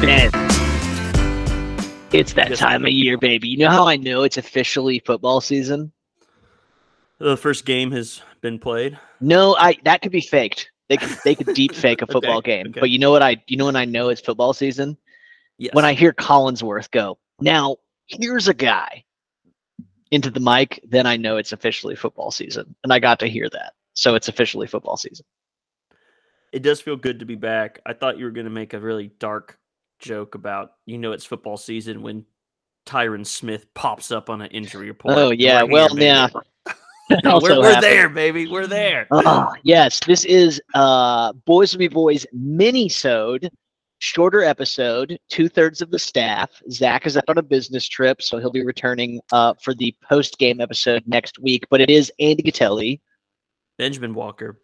Ben. It's that time of year, baby. You know how I know it's officially football season? The first game has been played. No, I that could be faked. They could they could deep fake a football Okay, game. okay. But you know what I you know when I know it's football season? Yes. When I hear Collinsworth go, now here's a guy into the mic, then I know it's officially football season. And I got to hear that. So it's officially football season. it does feel good to be back. I thought you were going to make a really dark joke about you know it's football season when Tyron Smith pops up on an injury report. Oh yeah, here, well yeah. We're, we're there, baby. We're there. Oh, yes, this is uh Boys Will Be Boys mini-sode, shorter episode, two-thirds of the staff. Zach is out on a business trip, so he'll be returning uh for the post-game episode next week. But it is Andy Gatelli. Benjamin Walker.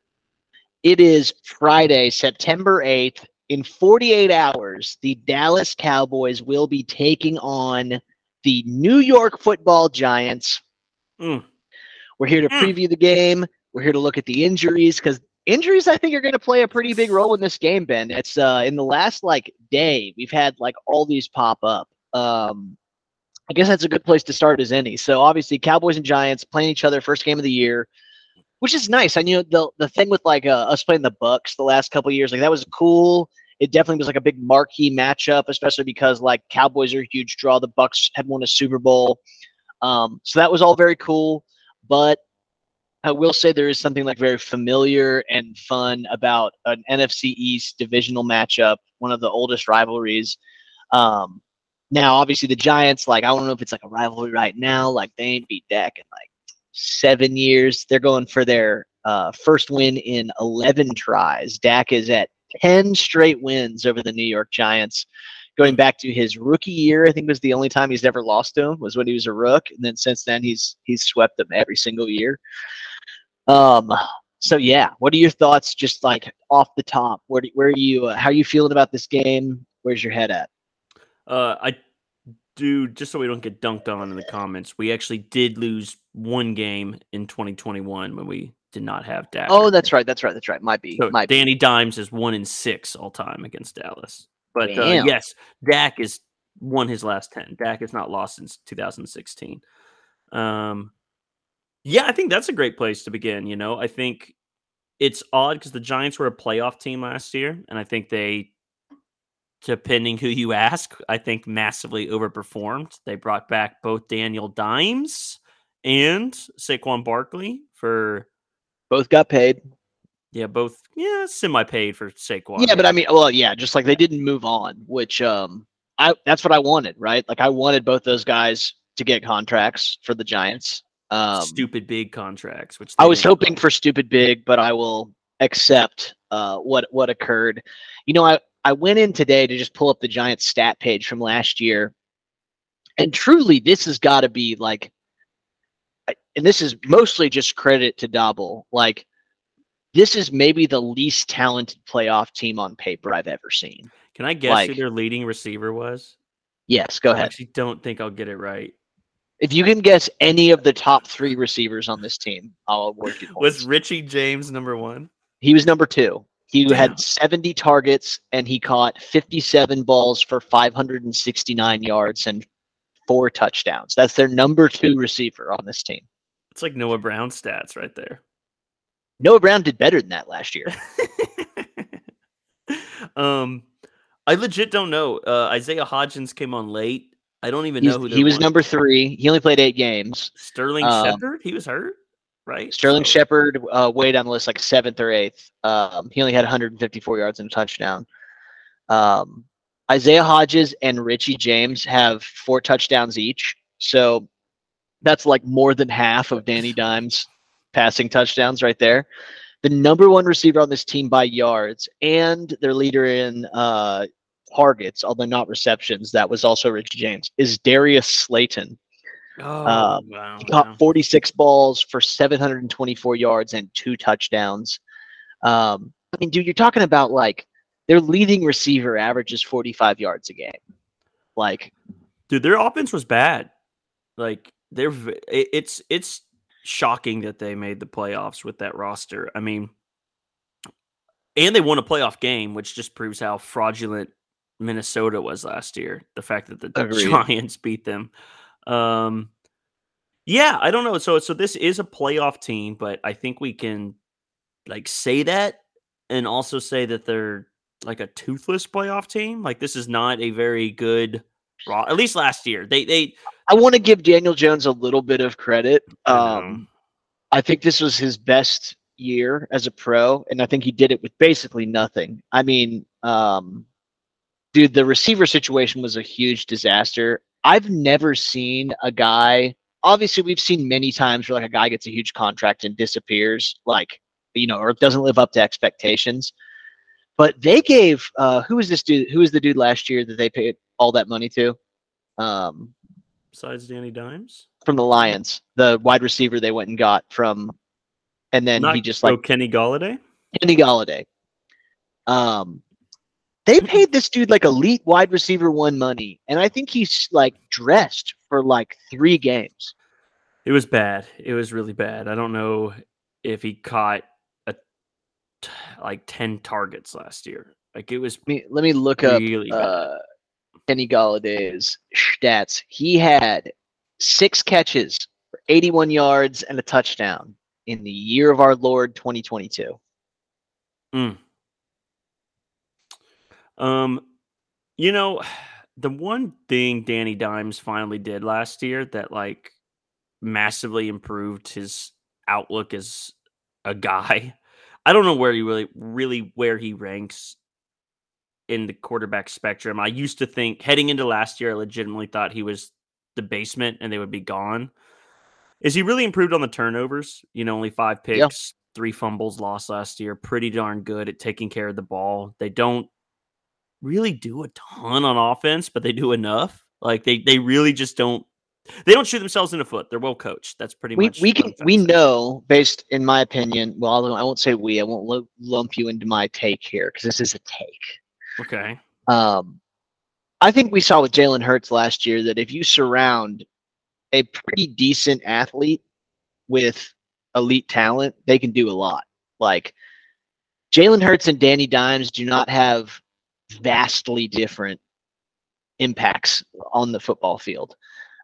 It is Friday, September 8th. In 48 hours, the Dallas Cowboys will be taking on the New York football giants. Mm. We're here to Mm. preview the game. We're here to look at the injuries because injuries, I think, are going to play a pretty big role in this game. Ben, it's uh, in the last like day we've had like all these pop up. Um, I guess that's a good place to start as any. So obviously, Cowboys and Giants playing each other first game of the year, which is nice. I knew the the thing with like uh, us playing the Bucks the last couple years, like that was cool. It definitely was like a big marquee matchup, especially because like Cowboys are a huge draw. The Bucks had won a Super Bowl, um, so that was all very cool. But I will say there is something like very familiar and fun about an NFC East divisional matchup, one of the oldest rivalries. Um, now, obviously, the Giants, like, I don't know if it's like a rivalry right now. Like, they ain't beat Dak in like seven years. They're going for their uh, first win in 11 tries. Dak is at 10 straight wins over the New York Giants. Going back to his rookie year, I think was the only time he's ever lost to him was when he was a rook, and then since then he's he's swept them every single year. Um. So yeah, what are your thoughts, just like off the top? Where do, where are you? Uh, how are you feeling about this game? Where's your head at? Uh, I do just so we don't get dunked on in the comments. We actually did lose one game in 2021 when we did not have Dak. Oh, that's right. That's right. That's right. Might be. So might be. Danny Dimes is one in six all time against Dallas. But uh, yes, Dak is won his last ten. Dak has not lost since 2016. Um, yeah, I think that's a great place to begin. You know, I think it's odd because the Giants were a playoff team last year, and I think they, depending who you ask, I think massively overperformed. They brought back both Daniel Dimes and Saquon Barkley for Both got paid. yeah, both yeah, semi paid for Saquon. Yeah, but I mean, well, yeah, just like they didn't move on, which um, I that's what I wanted, right? Like I wanted both those guys to get contracts for the Giants. Um, stupid big contracts. Which I was hoping for stupid big, but I will accept uh, what what occurred. You know, I I went in today to just pull up the Giants stat page from last year, and truly, this has got to be like, and this is mostly just credit to Daboll. Like, this is maybe the least talented playoff team on paper I've ever seen. Can I guess who their leading receiver was? Yes, go I ahead. actually don't think I'll get it right. If you can guess any of the top three receivers on this team, I'll award you. Was Richie James number one? He was number two. He Damn. had 70 targets and he caught 57 balls for 569 yards and four touchdowns. That's their number two receiver on this team. It's like Noah Brown stats right there. Noah Brown did better than that last year. um, I legit don't know. Uh, Isaiah Hodgins came on late. I don't even He's- know who he was number three. He only played eight games. Sterling um, Shepard. He was hurt, right? Sterling So- Shepard uh, way down the list, like seventh or eighth. Um, he only had 154 yards and a touchdown. Um, Isaiah Hodgins and Richie James have four touchdowns each. So that's like more than half of Danny Dimes' passing touchdowns right there. The number one receiver on this team by yards and their leader in uh, targets, although not receptions, that was also Richie James, is Darius Slayton. Oh, uh, wow. He caught wow. 46 balls for 724 yards and two touchdowns. Um, I mean, dude, you're talking about like their leading receiver averages 45 yards a game. Like, Dude, their offense was bad. Like they're it- it's it's shocking that they made the playoffs with that roster. I mean, and they won a playoff game, which just proves how fraudulent Minnesota was last year. The fact that the Agreed. Giants beat them. Um, yeah, I don't know. So so this is a playoff team, but I think we can like say that and also say that they're like a toothless playoff team. Like this is not a very good raw at least last year. They they I want to give Daniel Jones a little bit of credit. I. Um, I think this was his best year as a pro, and I think he did it with basically nothing. I mean, um, dude, the receiver situation was a huge disaster. I've never seen a guy. Obviously, we've seen many times where like a guy gets a huge contract and disappears, like you know, or doesn't live up to expectations. But they gave uh, who was this dude? Who was the dude last year that they paid all that money to? Um, besides Danny Dimes. from the Lions, the wide receiver they went and got from, and then Not he just like oh, Kenny Golladay. Kenny Golladay. Um, they paid this dude like elite wide receiver one money, and I think he's like dressed for like three games. It was bad. It was really bad. I don't know if he caught a t- like 10 targets last year. Like it was Let me let me look up really bad. uh, Kenny Golladay's stats. He had six catches for 81 yards and a touchdown in the year of our Lord 2022. Um, you know, the one thing Danny Dimes finally did last year that like massively improved his outlook as a guy. I don't know where he really, really where he ranks in the quarterback spectrum. I used to think heading into last year, I legitimately thought he was the basement and they would be gone. Is he really improved on the turnovers? You know, only five picks, Yeah. three fumbles lost last year. Pretty darn good at taking care of the ball. They don't really do a ton on offense, but they do enough. Like they they really just don't they don't shoot themselves in the foot. They're well coached. That's pretty we much we can we know based in my opinion well i won't say we i won't lu- lump you into my take here because this is a take Okay. um i think we saw with jalen hurts last year that if you surround a pretty decent athlete with elite talent they can do a lot like jalen hurts and danny dimes do not have vastly different impacts on the football field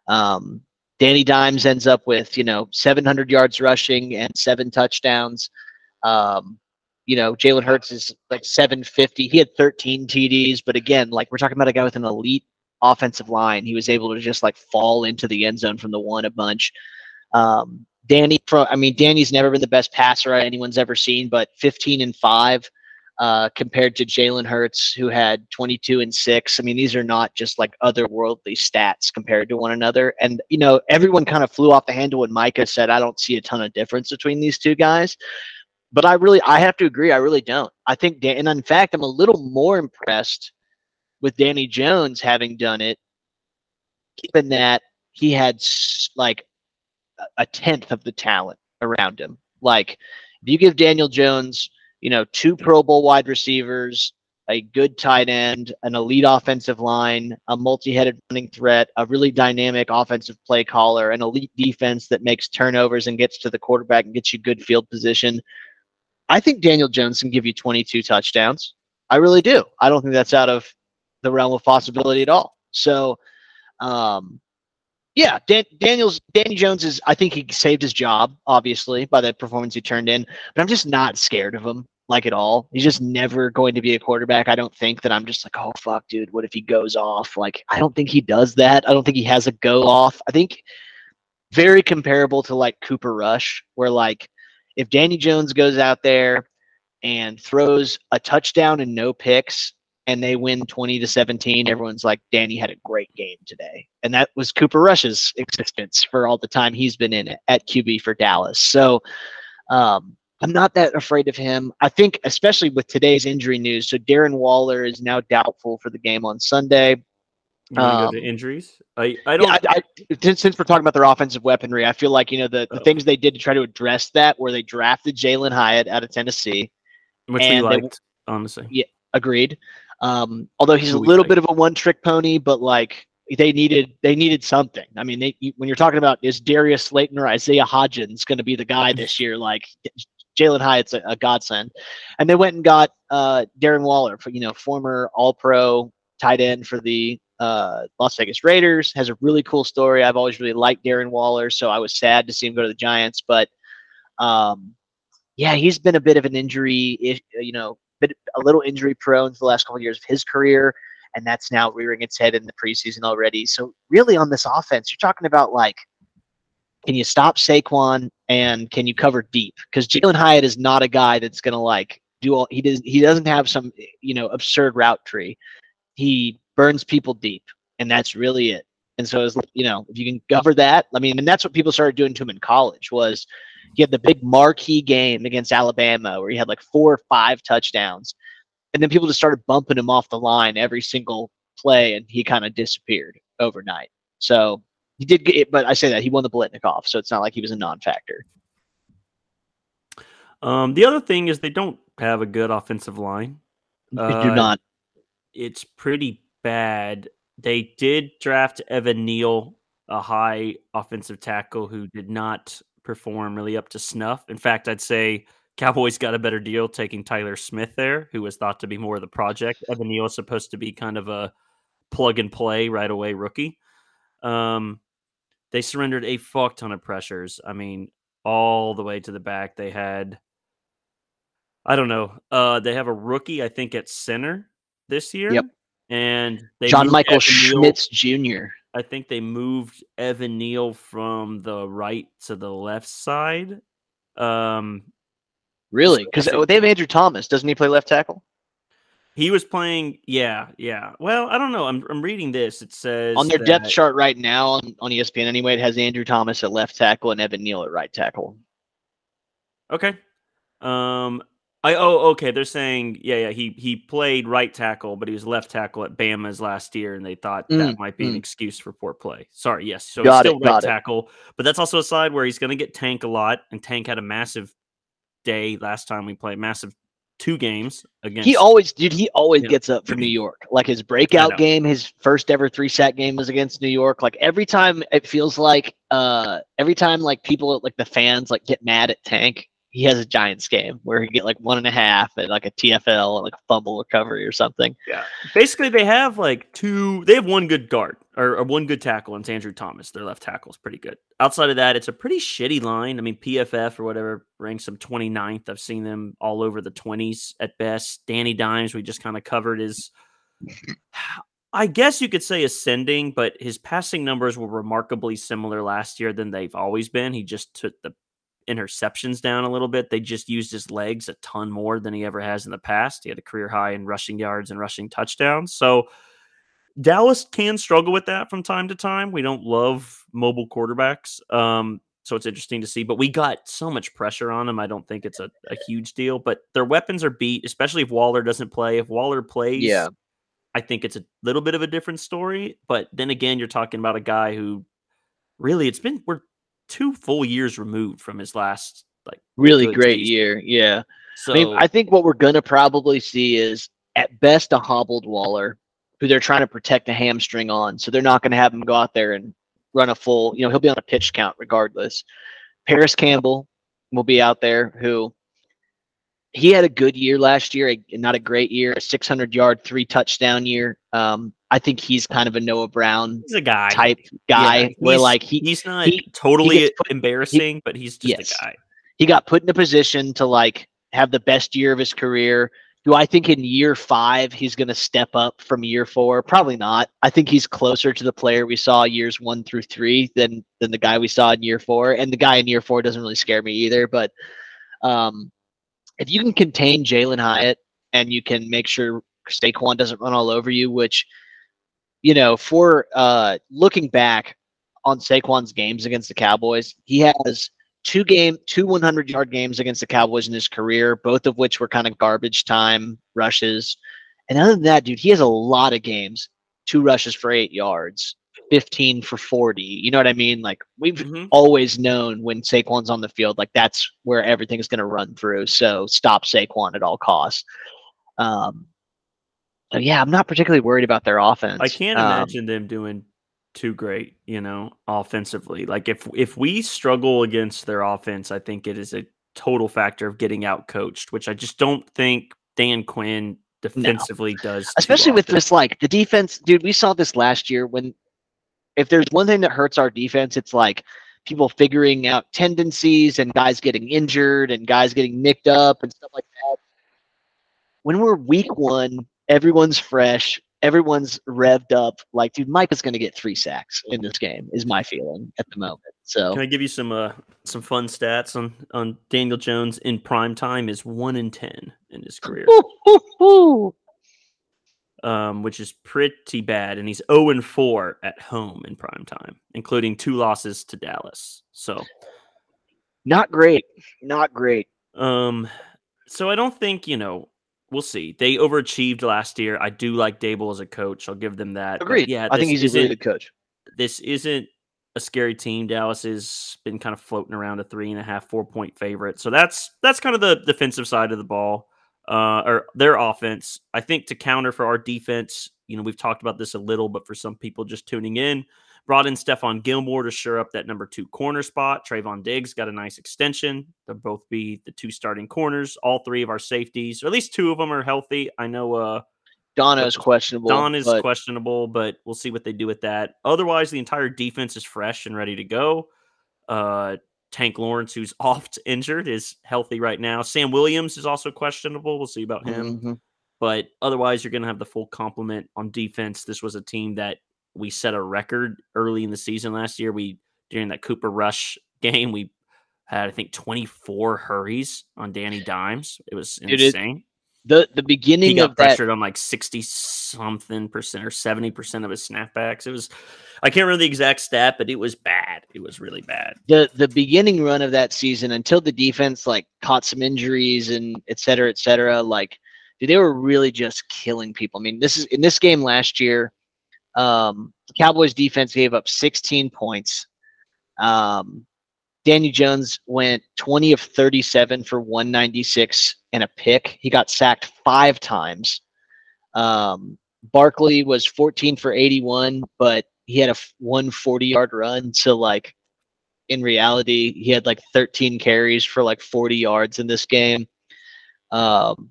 um, Danny Dimes ends up with you know 700 yards rushing and seven touchdowns. Um, you know Jalen Hurts is like 750. He had 13 TDs, but again, like we're talking about a guy with an elite offensive line. He was able to just like fall into the end zone from the one a bunch. Um, Danny, I mean, Danny's never been the best passer anyone's ever seen, but 15 and five uh, compared to Jalen Hurts, who had 22 and six. I mean, these are not just like otherworldly stats compared to one another. And, you know, everyone kind of flew off the handle when Micah said, I don't see a ton of difference between these two guys. But I really, I have to agree. I really don't. I think, Dan, and in fact, I'm a little more impressed with Danny Jones having done it, given that he had like a- a tenth of the talent around him. Like, if you give Daniel Jones, you know, two Pro Bowl wide receivers, a good tight end, an elite offensive line, a multi-headed running threat, a really dynamic offensive play caller, an elite defense that makes turnovers and gets to the quarterback and gets you good field position. I think Daniel Jones can give you 22 touchdowns. I really do. I don't think that's out of the realm of possibility at all. So, um, yeah, Dan, Daniel's Danny Jones is. I think he saved his job, obviously, by the performance he turned in. But I'm just not scared of him, like at all. He's just never going to be a quarterback. I don't think that I'm just like, oh fuck, dude, what if he goes off? Like, I don't think he does that. I don't think he has a go off. I think very comparable to like Cooper Rush, where like if Danny Jones goes out there and throws a touchdown and no picks, and they win 20 to 17 everyone's like danny had a great game today and that was cooper rush's existence for all the time he's been in it at qb for dallas so um, i'm not that afraid of him i think especially with today's injury news so darren waller is now doubtful for the game on sunday You want to go Um, injuries? I, I don't yeah, I, I, since, we're talking about their offensive weaponry, I feel like you know the, the Oh. things they did to try to address that, where they drafted Jalin Hyatt out of Tennessee, which we and they- liked, honestly. Yeah. agreed. Um, although he's a little bit of a one-trick pony, but like they needed they needed something. I mean, they, when you're talking about is Darius Slayton or Isaiah Hodgins going to be the guy this year? Like Jalin Hyatt's a, a godsend, and they went and got uh, Darren Waller, you know former All-Pro tight end for the uh, Las Vegas Raiders. Has a really cool story. I've always really liked Darren Waller, so I was sad to see him go to the Giants. But um, yeah, he's been a bit of an injury, you know, bit, a little injury prone for the last couple of years of his career, and that's now rearing its head in the preseason already. So really, on this offense, you're talking about like, can you stop Saquon and can you cover deep? Because Jalin Hyatt is not a guy that's gonna like do all. He does. He doesn't have some you know absurd route tree. He burns people deep, and that's really it. And so, as you know, if you can cover that, I mean, and that's what people started doing to him in college was he had the big marquee game against Alabama where he had like four or five touchdowns, and then people just started bumping him off the line every single play, and he kind of disappeared overnight. So he did get it, but I say that he won the Biletnikoff, so it's not like he was a non-factor. Um, the other thing is they don't have a good offensive line. They uh, do not. It's pretty bad. They did draft Evan Neal, a high offensive tackle who did not perform really up to snuff. In fact, I'd say Cowboys got a better deal taking Tyler Smith there, who was thought to be more of the project. Evan Neal is supposed to be kind of a plug and play right away rookie. Um, they surrendered a fuck ton of pressures. I mean, all the way to the back. They had, I don't know, uh, they have a rookie, I think, at center this year. Yep. And they John Michael Schmitz Jr. I think they moved Evan Neal from the right to the left side. Um, really? Because so they have Andrew Thomas. Doesn't he play left tackle? He was playing. Yeah, yeah. Well, I don't know. I'm I'm reading this. It says on their that, depth chart right now on, on ESPN anyway. It has Andrew Thomas at left tackle and Evan Neal at right tackle. Okay. Um, I oh okay. They're saying yeah yeah he he played right tackle, but he was left tackle at Bama's last year, and they thought mm, that might be mm. an excuse for poor play. Sorry, yes. So got he's still it, right tackle, it. but that's also a side where he's going to get Tank a lot, and Tank had a massive day last time we played, massive two games against. He always dude. He always gets up for New York. Like his breakout game, his first ever three sack game was against New York. Like every time it feels like uh every time like people like the fans like get mad at Tank he has a Giants game where he get like one and a half and like a TFL, like a fumble recovery or something. Yeah. Basically, they have like two. They have one good guard or, or one good tackle, and it's Andrew Thomas. Their left tackle is pretty good. Outside of that, it's a pretty shitty line. I mean, PFF or whatever ranks them 29th. I've seen them all over the 20s at best. Danny Dimes, we just kind of covered is. I guess you could say ascending, but his passing numbers were remarkably similar last year than they've always been. He just took the interceptions down a little bit. They just used his legs a ton more than he ever has in the past. He had a career high in rushing yards and rushing touchdowns. So Dallas can struggle with that from time to time. We don't love mobile quarterbacks. Um, so it's interesting to see. But we got so much pressure on them. I don't think it's a, a huge deal. But their weapons are beat, especially if Waller doesn't play. If Waller plays, yeah. I think it's a little bit of a different story. But then again, you're talking about a guy who really it's been we're two full years removed from his last like really great season. year. Yeah. So I, mean, I think what we're gonna probably see is at best a hobbled Waller, who they're trying to protect a hamstring on. So they're not gonna have him go out there and run a full. You know, he'll be on a pitch count regardless. Parris Campbell will be out there, who he had a good year last year, a, not a great year, a 600 yard, three touchdown year. Um, I think he's kind of a Noah Brown he's a guy type guy yeah, where like he he's not he, totally he put, embarrassing, he, but he's just yes. a guy. He got put in a position to like have the best year of his career. Do I think in year five he's going to step up from year four? Probably not. I think he's closer to the player we saw years one through three than than the guy we saw in year four. And the guy in year four doesn't really scare me either. But um, if you can contain Jalin Hyatt and you can make sure Saquon doesn't run all over you, which you know, for uh, looking back on Saquon's games against the Cowboys, he has two game, two 100 yard games against the Cowboys in his career, both of which were kind of garbage time rushes. And other than that, dude, he has a lot of games, two rushes for eight yards, 15 for 40. You know what I mean? Like we've mm-hmm. always known when Saquon's on the field, like that's where everything's going to run through. So stop Saquon at all costs. Um, so yeah, I'm not particularly worried about their offense. I can't um, imagine them doing too great, you know, offensively. Like if if we struggle against their offense, I think it is a total factor of getting out coached, which I just don't think Dan Quinn defensively no. does. Especially with this, like the defense, dude. We saw this last year when, if there's one thing that hurts our defense, it's like people figuring out tendencies and guys getting injured and guys getting nicked up and stuff like that. When we're week one, everyone's fresh, everyone's revved up. Like, dude, Mike is going to get three sacks in this game. Is my feeling at the moment. So, can I give you some uh, some fun stats on on Daniel Jones in prime time? Is one in ten in his career. um, which is pretty bad. And he's 0 and 4 at home in prime time, including two losses to Dallas. So not great. Not great. Um, so I don't think, you know, we'll see. They overachieved last year. I do like Daboll as a coach. I'll give them that. Agreed. But yeah, I think he's a really good coach. This isn't a scary team. Dallas has been kind of floating around a three and a half, four point favorite. So that's that's kind of the defensive side of the ball uh, or their offense. I think to counter for our defense, you know, we've talked about this a little, but for some people just tuning in, brought in Stephon Gilmore to shore up that number two corner spot. Trevon Diggs got a nice extension. They'll both be the two starting corners. All three of our safeties, or at least two of them, are healthy. I know uh, Donna is questionable. Don is but... questionable, but we'll see what they do with that. Otherwise, the entire defense is fresh and ready to go. Uh, Tank Lawrence, who's oft injured, is healthy right now. Sam Williams is also questionable. We'll see about him. Mm-hmm. But otherwise, you're going to have the full complement on defense. This was a team that we set a record early in the season last year. We during that Cooper Rush game, we had I think 24 hurries on Danny Dimes. It was insane. It, the the beginning he got of pressured that, on like 60 something percent or 70 percent of his snapbacks. It was I can't remember the exact stat, but it was bad. It was really bad. The the beginning run of that season until the defense like caught some injuries and et cetera, et cetera, like dude, they were really just killing people. I mean, this is in this game last year, um, the Cowboys defense gave up 16 points. Um, Danny Jones went 20 of 37 for 196 and a pick. He got sacked five times. Um, Barkley was 14 for 81, but he had a 140 yard run. So, like, in reality, he had like 13 carries for like 40 yards in this game. Um,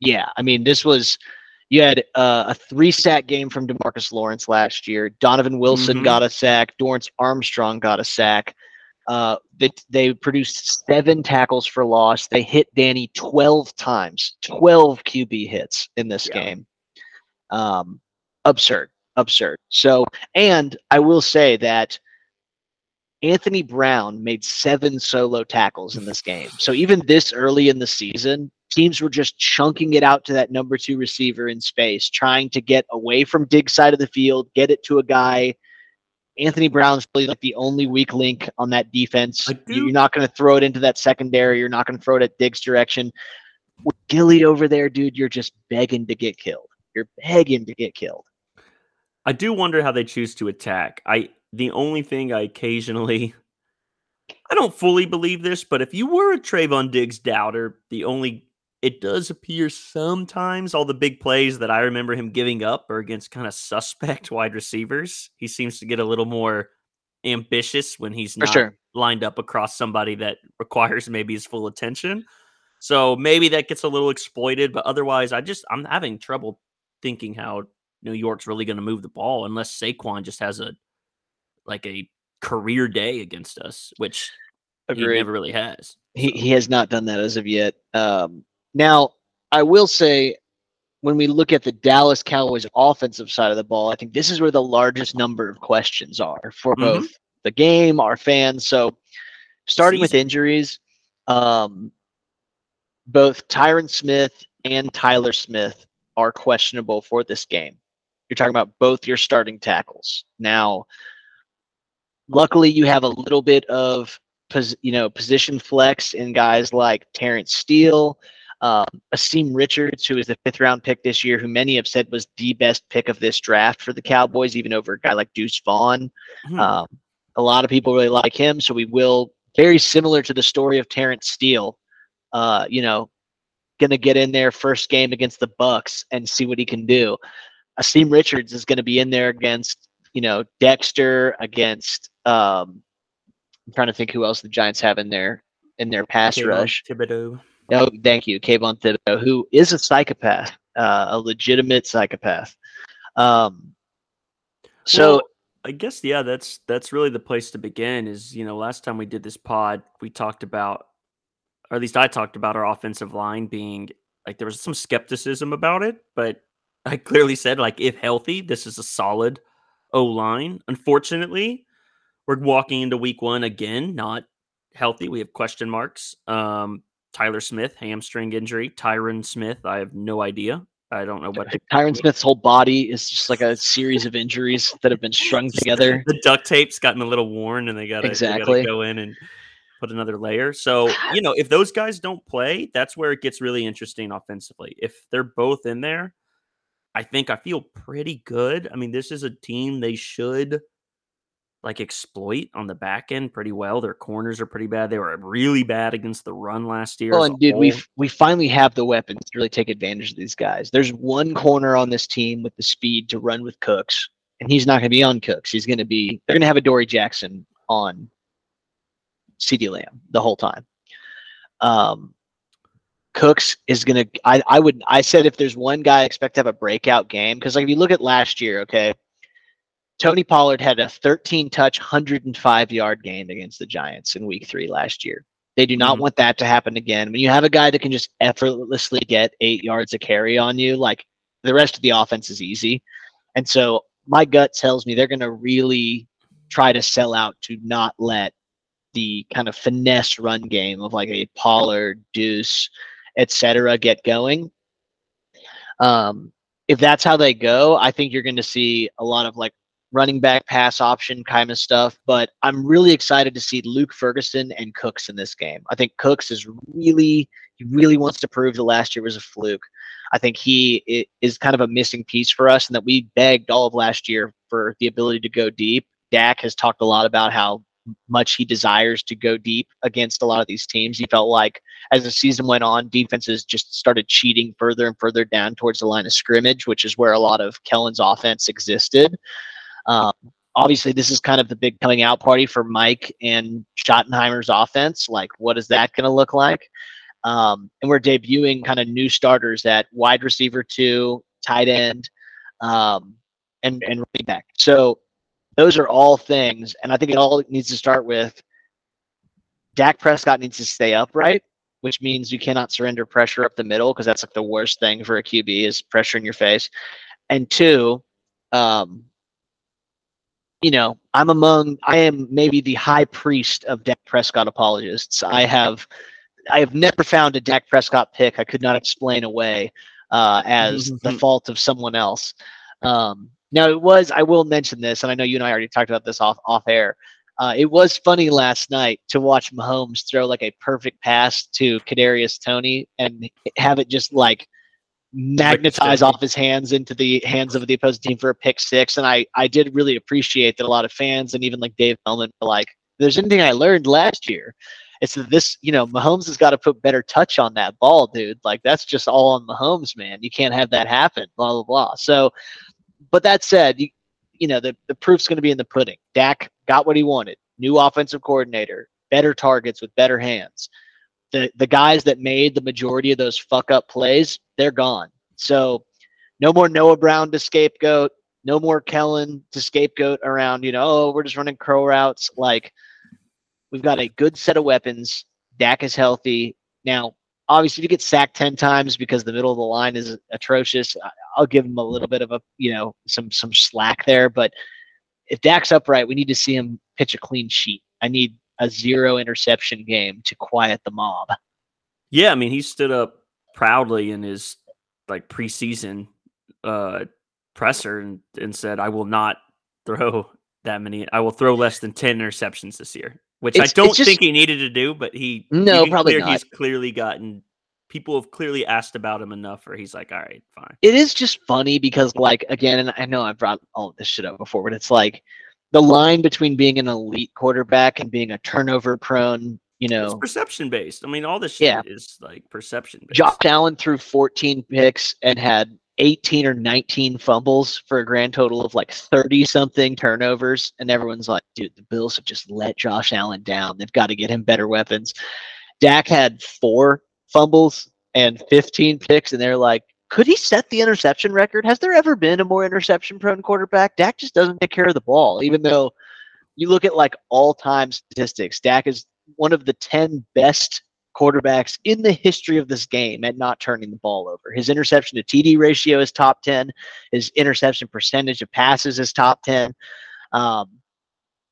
yeah, I mean, this was you had uh, a three sack game from Demarcus Lawrence last year. Donovan Wilson mm-hmm. got a sack. Dorance Armstrong got a sack. Uh, they, they produced seven tackles for loss. They hit Danny 12 times, 12 QB hits in this yeah. game. Um, absurd, absurd. So, and I will say that Anthony Brown made seven solo tackles in this game. So even this early in the season, teams were just chunking it out to that number two receiver in space, trying to get away from Diggs side of the field, get it to a guy Anthony Brown's really like the only weak link on that defense. You're not going to throw it into that secondary. You're not going to throw it at Diggs' direction. With Gilly over there, dude, you're just begging to get killed. You're begging to get killed. I do wonder how they choose to attack. I the only thing I occasionally I don't fully believe this, but if you were a Trevon Diggs doubter, the only it does appear sometimes all the big plays that I remember him giving up are against kind of suspect wide receivers. He seems to get a little more ambitious when he's not sure. lined up across somebody that requires maybe his full attention. So maybe that gets a little exploited, but otherwise, I just I'm having trouble thinking how New York's really going to move the ball unless Saquon just has a like a career day against us, which Agreed. he never really has. He he has not done that as of yet. Um, now, I will say, when we look at the Dallas Cowboys offensive side of the ball, I think this is where the largest number of questions are for mm-hmm. both the game, our fans. So, starting with injuries, um, both Tyron Smith and Tyler Smith are questionable for this game. You're talking about both your starting tackles. Now, luckily, you have a little bit of you know position flex in guys like Terence Steele um, Asim Richards, who is the fifth round pick this year, who many have said was the best pick of this draft for the Cowboys, even over a guy like Deuce Vaughn. Mm-hmm. Um, a lot of people really like him, so we will very similar to the story of Terence Steele. Uh, you know, going to get in there first game against the Bucks and see what he can do. Asim Richards is going to be in there against you know Dexter against. Um, I'm trying to think who else the Giants have in there in their pass Thibodeaux, rush. Thibodeaux. No, thank you, Kayvon Thibodeaux, who is a psychopath, uh, a legitimate psychopath. Um, so Well, I guess yeah, that's that's really the place to begin. Is you know, last time we did this pod, we talked about, or at least I talked about our offensive line being like there was some skepticism about it, but I clearly said like if healthy, this is a solid O line. Unfortunately, we're walking into week one again, not healthy. We have question marks. Um, Tyler Smith, hamstring injury. Tyron Smith, I have no idea. I don't know what Tyron Smith's whole body is just like a series of injuries that have been strung together. the duct tape's gotten a little worn and they gotta, Exactly. they gotta go in and put another layer. So, you know, if those guys don't play, that's where it gets really interesting offensively. If they're both in there, I think I feel pretty good. I mean, this is a team they should like exploit on the back end pretty well. Their corners are pretty bad. They were really bad against the run last year. Well, and dude, we we finally have the weapons to really take advantage of these guys. There's one corner on this team with the speed to run with Cooks, and he's not going to be on Cooks. He's going to be. They're going to have Adoree' Jackson on CeeDee Lamb the whole time. Um, Cooks is going to. I I would. I said if there's one guy I expect to have a breakout game because like if you look at last year, okay. Tony Pollard had a 13 touch, 105 yard game against the Giants in week three last year. They do not Mhm. want that to happen again. When you have a guy that can just effortlessly get eight yards of carry on you, like the rest of the offense is easy. And so my gut tells me they're going to really try to sell out to not let the kind of finesse run game of like a Pollard, Deuce, etc. get going. Um, if that's how they go, I think you're going to see a lot of like running back pass option kind of stuff. But I'm really excited to see Luke Ferguson and Cooks in this game. I think Cooks is really, he really wants to prove that last year was a fluke. I think he is kind of a missing piece for us, and that we begged all of last year for the ability to go deep. Dak has talked a lot about how much he desires to go deep against a lot of these teams. He felt like as the season went on, defenses just started cheating further and further down towards the line of scrimmage, which is where a lot of Kellen's offense existed. Um, obviously, this is kind of the big coming out party for Mike and Schottenheimer's offense. Like, what is that going to look like? Um, and we're debuting kind of new starters at wide receiver two, tight end, um, and and running back. So those are all things, and I think it all needs to start with Dak Prescott needs to stay upright, which means you cannot surrender pressure up the middle because that's like the worst thing for a QB is pressure in your face. And two, um, you know, I'm among I am maybe the high priest of Dak Prescott apologists. I have I have never found a Dak Prescott pick I could not explain away uh, as the fault of someone else. Um, now it was I will mention this, and I know you and I already talked about this off off air. Uh, it was funny last night to watch Mahomes throw like a perfect pass to Kadarius Toney and have it just like magnetize off his hands into the hands of the opposing team for a pick six. And I I did really appreciate that a lot of fans and even like Dave Helman were like, "If "There's anything I learned last year." It's that this, you know, Mahomes has got to put better touch on that ball, dude. Like that's just all on Mahomes, man. You can't have that happen. Blah blah blah. So, but that said, you, you know, the, the proof's going to be in the pudding. Dak got what he wanted. New offensive coordinator, better targets with better hands. The the guys that made the majority of those fuck up plays, they're gone. So no more Noah Brown to scapegoat. No more Kellen to scapegoat around, you know, oh, we're just running crow routes. Like we've got a good set of weapons. Dak is healthy. Now, obviously, if you get sacked 10 times because the middle of the line is atrocious, I'll give him a little bit of a, you know, some some slack there. But if Dak's upright, we need to see him pitch a clean sheet. I need a zero interception game to quiet the mob. Yeah, I mean, he stood up proudly in his like preseason uh presser and, and said, I will not throw that many I will throw less than 10 interceptions this year. Which It's- I don't just- think he needed to do, but he No, probably clear- not. he's clearly gotten people have clearly asked about him enough where he's like, All right, fine. it is just funny because like again and i know i brought all this shit up before but it's like the line between being an elite quarterback and being a turnover prone you know, It's perception based. I mean, all this shit Yeah. is like perception based. josh allen threw 14 picks and had 18 or 19 fumbles for a grand total of like 30 something turnovers and everyone's like dude the bills have just let josh allen down they've got to get him better weapons dak had four fumbles and 15 picks, and they're like, could he set the interception record? Has there ever been a more interception prone quarterback? Dak just doesn't take care of the ball, even though you look at like all time statistics. Dak is one of the 10 best quarterbacks in the history of this game at not turning the ball over. His interception to TD ratio is top 10. His interception percentage of passes is top 10. Um,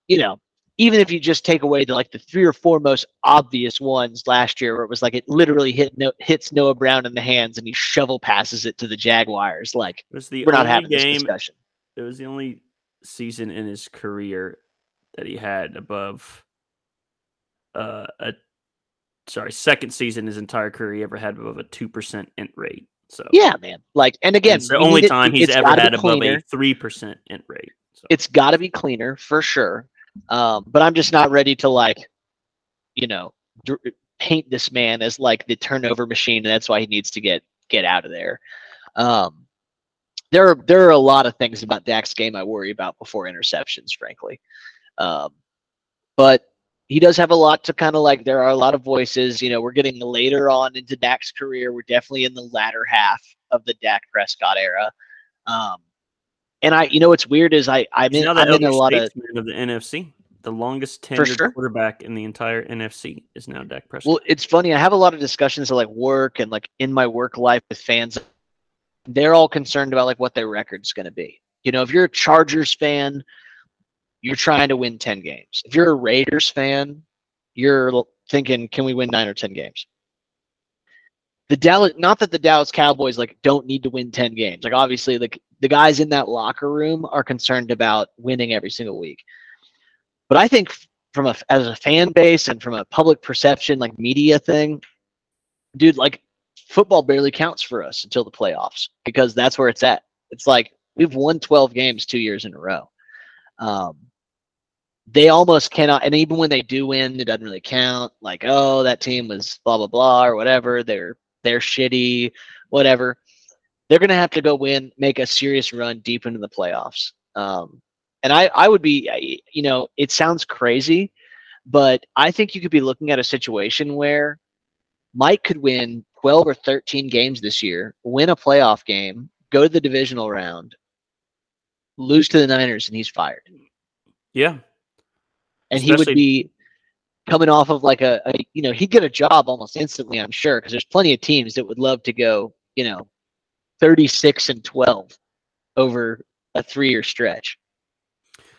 you know, even if you just take away the like the three or four most obvious ones last year, where it was like it literally hit no, hits Noah Brown in the hands and he shovel passes it to the Jaguars. Like it was the we're not having game, this discussion. It was the only season in his career that he had above uh, a sorry second season his entire career he ever had above a two percent int rate. So yeah, man. Like and again, it's the only time he's ever had above a three percent int rate. So. It's got to be cleaner for sure. Um, but I'm just not ready to like, you know, paint this man as like the turnover machine, and that's why he needs to get get out of there. Um, there are there are a lot of things about Dak's game I worry about before interceptions, frankly. Um, but he does have a lot to kind of like. There are a lot of voices. You know, we're getting later on into Dak's career. We're definitely in the latter half of the Dak Prescott era. Um, and I, you know, what's weird is I, I'm in, I'm in a lot of, of the NFC. The longest tenured sure. quarterback in the entire NFC is now Dak Prescott. Well, it's funny. I have a lot of discussions of like work and like in my work life with fans. They're all concerned about like what their record's going to be. You know, if you're a Chargers fan, you're trying to win 10 games. If you're a Raiders fan, you're thinking, can we win nine or 10 games? The Dallas, not that the Dallas Cowboys like don't need to win 10 games. Like obviously, like the guys in that locker room are concerned about winning every single week. But I think from a as a fan base and from a public perception, like media thing, dude, like football barely counts for us until the playoffs because that's where it's at. It's like we've won 12 games two years in a row. Um, they almost cannot, and even when they do win, it doesn't really count. Like, oh, that team was blah blah blah or whatever. They're they're shitty, whatever they're going to have to go win, make a serious run deep into the playoffs. Um, and I, I would be, you know, it sounds crazy, but I think you could be looking at a situation where Mike could win 12 or 13 games this year, win a playoff game, go to the divisional round, lose to the Niners, and he's fired. Yeah. And Especially- he would be coming off of like a, a, you know, he'd get a job almost instantly, I'm sure, because there's plenty of teams that would love to go, you know, 36 and 12 over a three year stretch.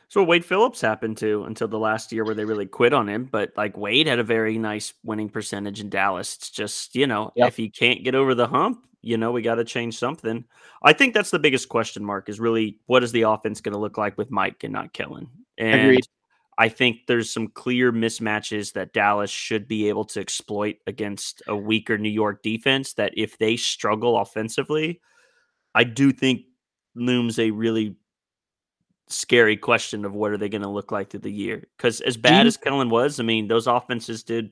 So Wade Phillips happened to until the last year where they really quit on him. But like Wade had a very nice winning percentage in Dallas. It's just, you know, yep. if he can't get over the hump, you know, we got to change something. I think that's the biggest question mark is really what is the offense going to look like with Mike and not Kellen? And Agreed. I think there's some clear mismatches that Dallas should be able to exploit against a weaker New York defense. That if they struggle offensively, I do think looms a really scary question of what are they going to look like through the year. Because as bad as Kellen was, I mean, those offenses did.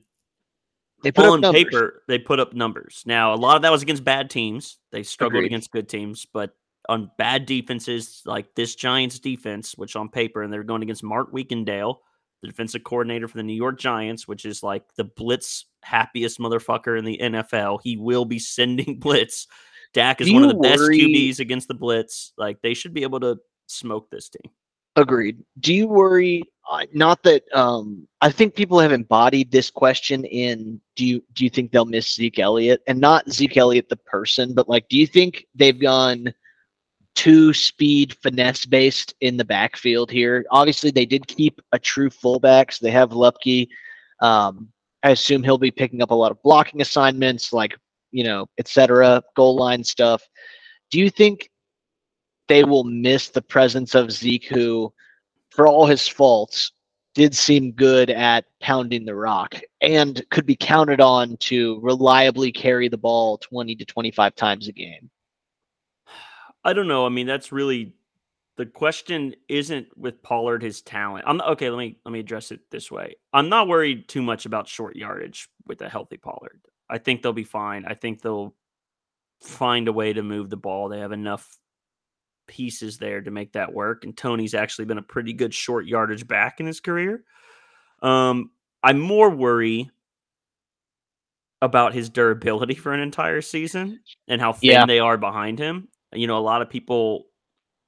They put on paper, they put up numbers. Now, a lot of that was against bad teams. They struggled Agreed. against good teams, but on bad defenses like this Giants defense, which on paper, and they're going against Mark Weekendale, the defensive coordinator for the New York Giants, which is like the blitz happiest motherfucker in the NFL. He will be sending blitz Dak is one of the worry... best QBs against the blitz. Like they should be able to smoke this team. Agreed. Do you worry? Uh, not that um, I think people have embodied this question in do you do you think they'll miss Zeke Elliott and not Zeke Elliott the person, but like do you think they've gone too speed finesse based in the backfield here? Obviously, they did keep a true fullback, so they have Luepke. Um, I assume he'll be picking up a lot of blocking assignments, like you know, etc., goal line stuff. Do you think they will miss the presence of Zeke, who, for all his faults, did seem good at pounding the rock and could be counted on to reliably carry the ball 20 to 25 times a game? I don't know. I mean, that's really the question isn't with Pollard his talent. I'm okay, let me let me address it this way. I'm not worried too much about short yardage with a healthy Pollard. I think they'll be fine. I think they'll find a way to move the ball. They have enough pieces there to make that work. And Tony's actually been a pretty good short yardage back in his career. Um, I more worry about his durability for an entire season and how thin Yeah. they are behind him. You know, a lot of people.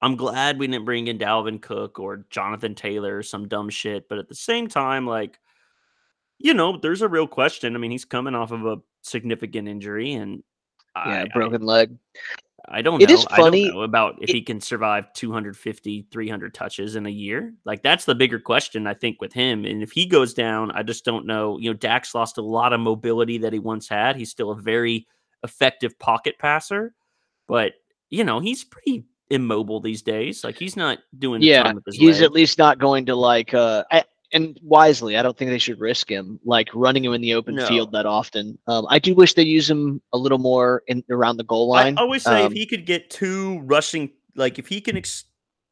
I'm glad we didn't bring in Dalvin Cook or Jonathan Taylor or some dumb shit, but at the same time, like, you know, there's a real question. I mean, he's coming off of a significant injury, and Yeah, I, broken leg. I, I don't It know. is I don't funny- know about if it- he can survive 250, 300 touches in a year. Like, that's the bigger question, I think, with him. And if he goes down, I just don't know. You know, Dak's lost a lot of mobility that he once had. He's still a very effective pocket passer, but, you know, he's pretty immobile these days. Like, he's not doing Yeah, his he's leg. at least not going to like uh I, and wisely. I don't think they should risk him like running him in the open No. field that often. Um, I do wish they use him a little more in around the goal line. I always say Um, if he could get two rushing, like if he can ex-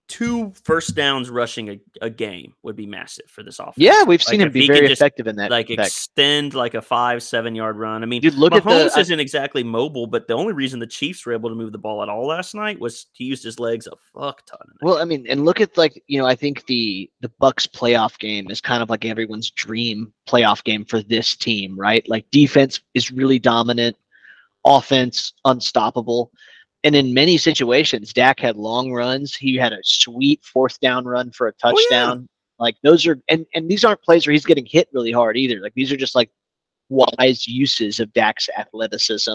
two first downs rushing a, a game would be massive for this offense. yeah, we've Like, seen him if be very just, effective in that. like fact. extend like a five seven yard run. I mean, Dude, look at Mahomes the. I- isn't exactly mobile, but the only reason the Chiefs were able to move the ball at all last night was he used his legs a fuck ton. Well, I mean, and look at like you know, I think the the Bucs playoff game is kind of like everyone's dream playoff game for this team, right? Like defense is really dominant, offense unstoppable, and in many situations, Dak had long runs. He had a sweet fourth down run for a Oh, yeah. touchdown. Like those are, and and these aren't plays where he's getting hit really hard either. Like these are just like wise uses of Dak's athleticism.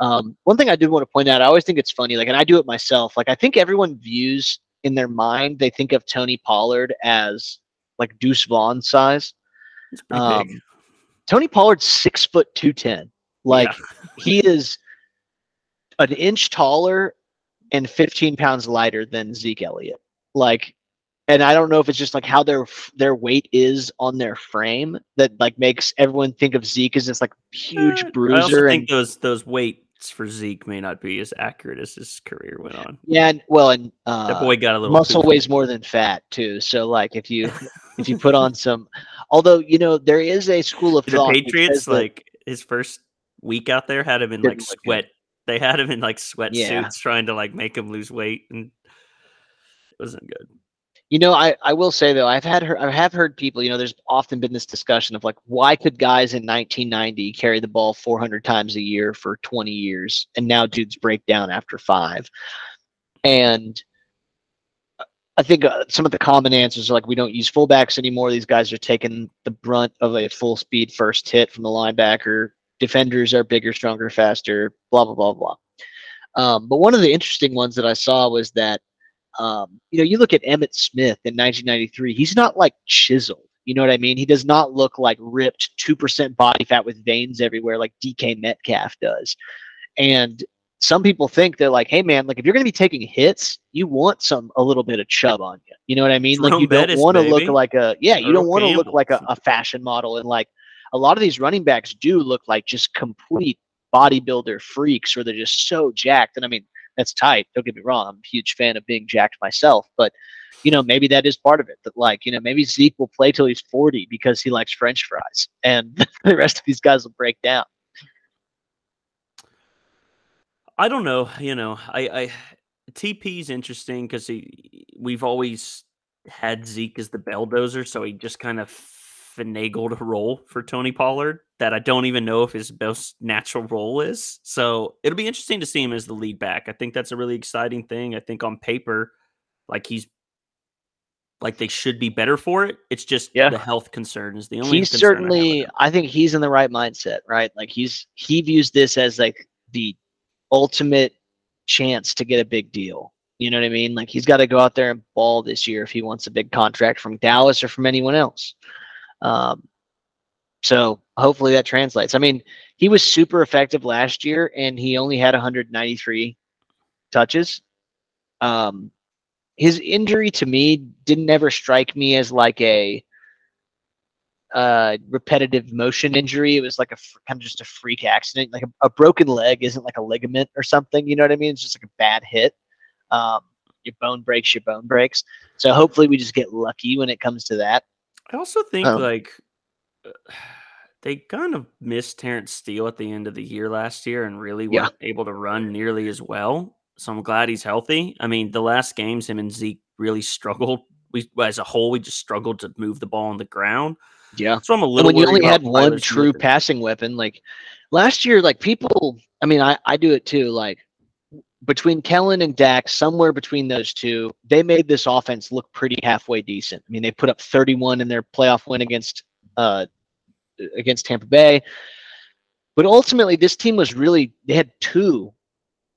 Um, one thing I did want to point out, I always think it's funny, like, and I do it myself. Like, I think everyone views in their mind, they think of Tony Pollard as like Deuce Vaughn size. Um. Tony Pollard's six foot two ten. Like, Yeah. he is an inch taller and 15 pounds lighter than Zeke Elliott. Like, and I don't know if it's just like how their their weight is on their frame that like makes everyone think of Zeke as this like huge Uh, I also bruiser and think those those weights for Zeke may not be as accurate as his career went on. yeah, and, well, and uh, That boy got a little muscle weighs more than fat too. So like if you if you put on some, although you know there is a school of the thought. Patriots like his first week out there had him in like Didn't look good. sweat. They had him in like sweatsuits Yeah. trying to like make him lose weight, and it wasn't good. You know, I, I will say though, I've had heard, I have heard people. You know, there's often been this discussion of like, why could guys in 1990 carry the ball 400 times a year for 20 years, and now dudes break down after five? And I think uh, some of the common answers are like, we don't use fullbacks anymore. These guys are taking the brunt of a full speed first hit from the linebacker. Defenders are bigger, stronger, faster. Blah blah blah blah. Um, but one of the interesting ones that I saw was that um, you know, you look at Emmitt Smith in 1993, he's not like chiseled. You know what I mean? He does not look like ripped 2% body fat with veins everywhere like DK Metcalf does. And some people think they're like, hey man, like if you're going to be taking hits, you want some a little bit of chub on you. You know what I mean? like Jerome you don't want to look like a yeah, you Earl don't want to look like a, a fashion model and like a lot of these running backs do look like just complete bodybuilder freaks or they're just so jacked. And I mean, that's tight. Don't get me wrong. I'm a huge fan of being jacked myself, but you know, maybe that is part of it. That like, you know, maybe Zeke will play till he's 40 because he likes French fries, and the rest of these guys will break down. I don't know. You know, I, I TP is interesting because he we've always had Zeke as the belldozer, so he just kind of finagled a role for Tony Pollard that I don't even know if his most natural role is. So it'll be interesting to see him as the lead back. I think that's a really exciting thing. I think on paper, like he's like they should be better for it. It's just Yeah. the health concern is the only. He's concern I certainly. I think he's in the right mindset, right? Like he's he views this as like the ultimate chance to get a big deal. You know what I mean? Like he's got to go out there and ball this year if he wants a big contract from Dallas or from anyone else. Um, so hopefully that translates. I mean, he was super effective last year, and he only had 193 touches. Um, his injury to me didn't ever strike me as like a uh, repetitive motion injury. It was like a kind of just a freak accident. Like a, a broken leg isn't like a ligament or something. You know what I mean? It's just like a bad hit. Um, your bone breaks, your bone breaks. So hopefully we just get lucky when it comes to that. I also think Um, like uh, they kind of missed Terence Steele at the end of the year last year and really Yeah. weren't able to run nearly as well. So I'm glad he's healthy. I mean, the last games, him and Zeke really struggled we as a whole we just struggled to move the ball on the ground. Yeah. So I'm a little. when you only had one true passing weapon, like last year, like people, I mean, I, I do it too. Like between Kellen and Dak, somewhere between those two, they made this offense look pretty halfway decent. I mean, they put up 31 in their playoff win against uh against Tampa Bay. But ultimately, this team was really they had two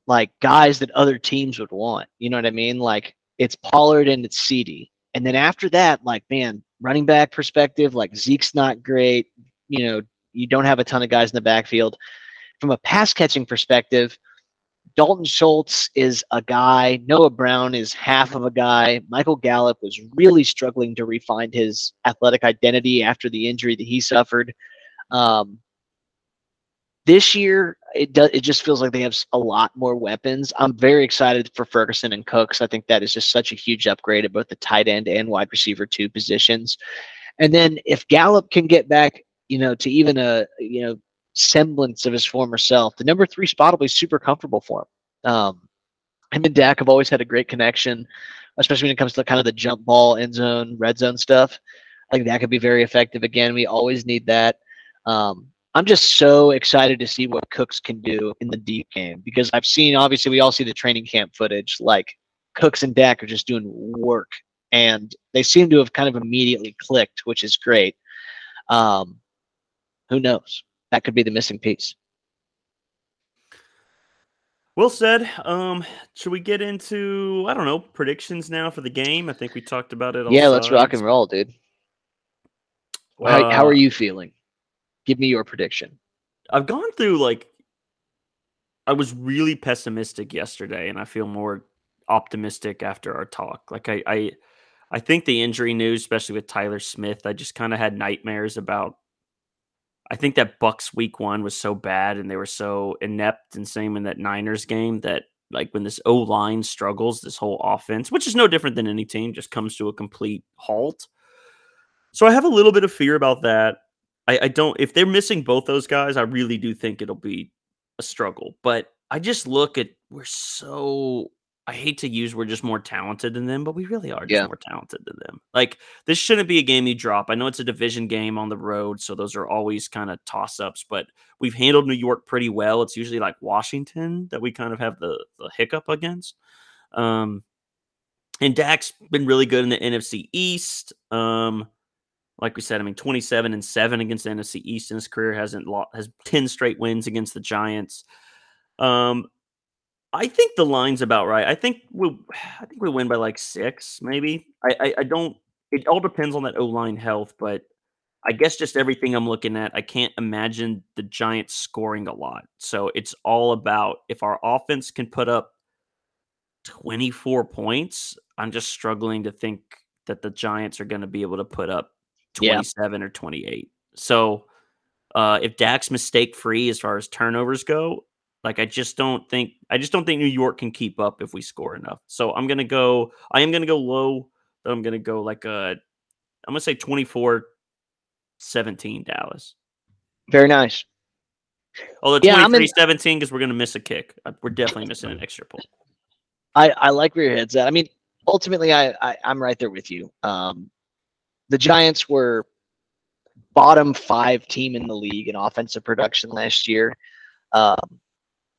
like guys that other teams would want. You know what I mean? Like it's Pollard and it's CeeDee. And then after that, like man, running back perspective, like Zeke's not great. You know, you don't have a ton of guys in the backfield. From a pass catching perspective, Dalton Schultz is a guy. Noah Brown is half of a guy. Michael Gallup was really struggling to refine his athletic identity after the injury that he suffered. Um, this year, it. It just feels like they have a lot more weapons. I'm very excited for Ferguson and Cooks. I think that is just such a huge upgrade at both the tight end and wide receiver two positions. And then if Gallup can get back, you know, to even a you know semblance of his former self, the number three spot will be super comfortable for him. Um, him and Dak have always had a great connection, especially when it comes to kind of the jump ball, end zone, red zone stuff. I think that could be very effective. Again, we always need that. Um, I'm just so excited to see what Cooks can do in the deep game because I've seen, obviously, we all see the training camp footage. Like Cooks and Dak are just doing work, and they seem to have kind of immediately clicked, which is great. Um, who knows? That could be the missing piece. Well said. Um, should we get into I don't know predictions now for the game? I think we talked about it. all Yeah, let's rock and roll, dude. How, how Uh, are you feeling? Give me your prediction. I've gone through like I was really pessimistic yesterday, and I feel more optimistic after our talk. Like I, I, I think the injury news, especially with Tyler Smith, I just kind of had nightmares about. I think that Bucs week one was so bad, and they were so inept, and same in that Niners game that like when this O line struggles, this whole offense, which is no different than any team, just comes to a complete halt. So I have a little bit of fear about that. I, I don't. If they're missing both those guys, I really do think it'll be a struggle. But I just look at we're so. I hate to use we're just more talented than them, but we really are just Yeah. more talented than them. Like this shouldn't be a game you drop. I know it's a division game on the road, so those are always kind of toss ups. But we've handled New York pretty well. It's usually like Washington that we kind of have the the hiccup against. Um, and Dak's been really good in the NFC East. Um, like we said, I mean, 27 and 7 against the NFC East in his career, hasn't lost, has 10 straight wins against the Giants. Um, I think the line's about right. I think we'll I think we win by like six, maybe. I, I, I don't it all depends on that O line health, but I guess just everything I'm looking at, I can't imagine the Giants scoring a lot. So it's all about if our offense can put up 24 points, I'm just struggling to think that the Giants are going to be able to put up Yeah. 27 or 28. So uh, if Dak's mistake free as far as turnovers go, like I just don't think I just don't think New York can keep up if we score enough. So I'm gonna go. I am gonna go low, but I'm gonna go like a. I'm gonna say 24 17 Dallas. Very nice. Although Yeah, I'm 23 in- 17 because we're gonna miss a kick. Uh, We're definitely missing an extra point. I, I like where your head's at. I mean, ultimately, I, I I'm right there with you. Um, the Giants were bottom five team in the league in offensive production last year. Um,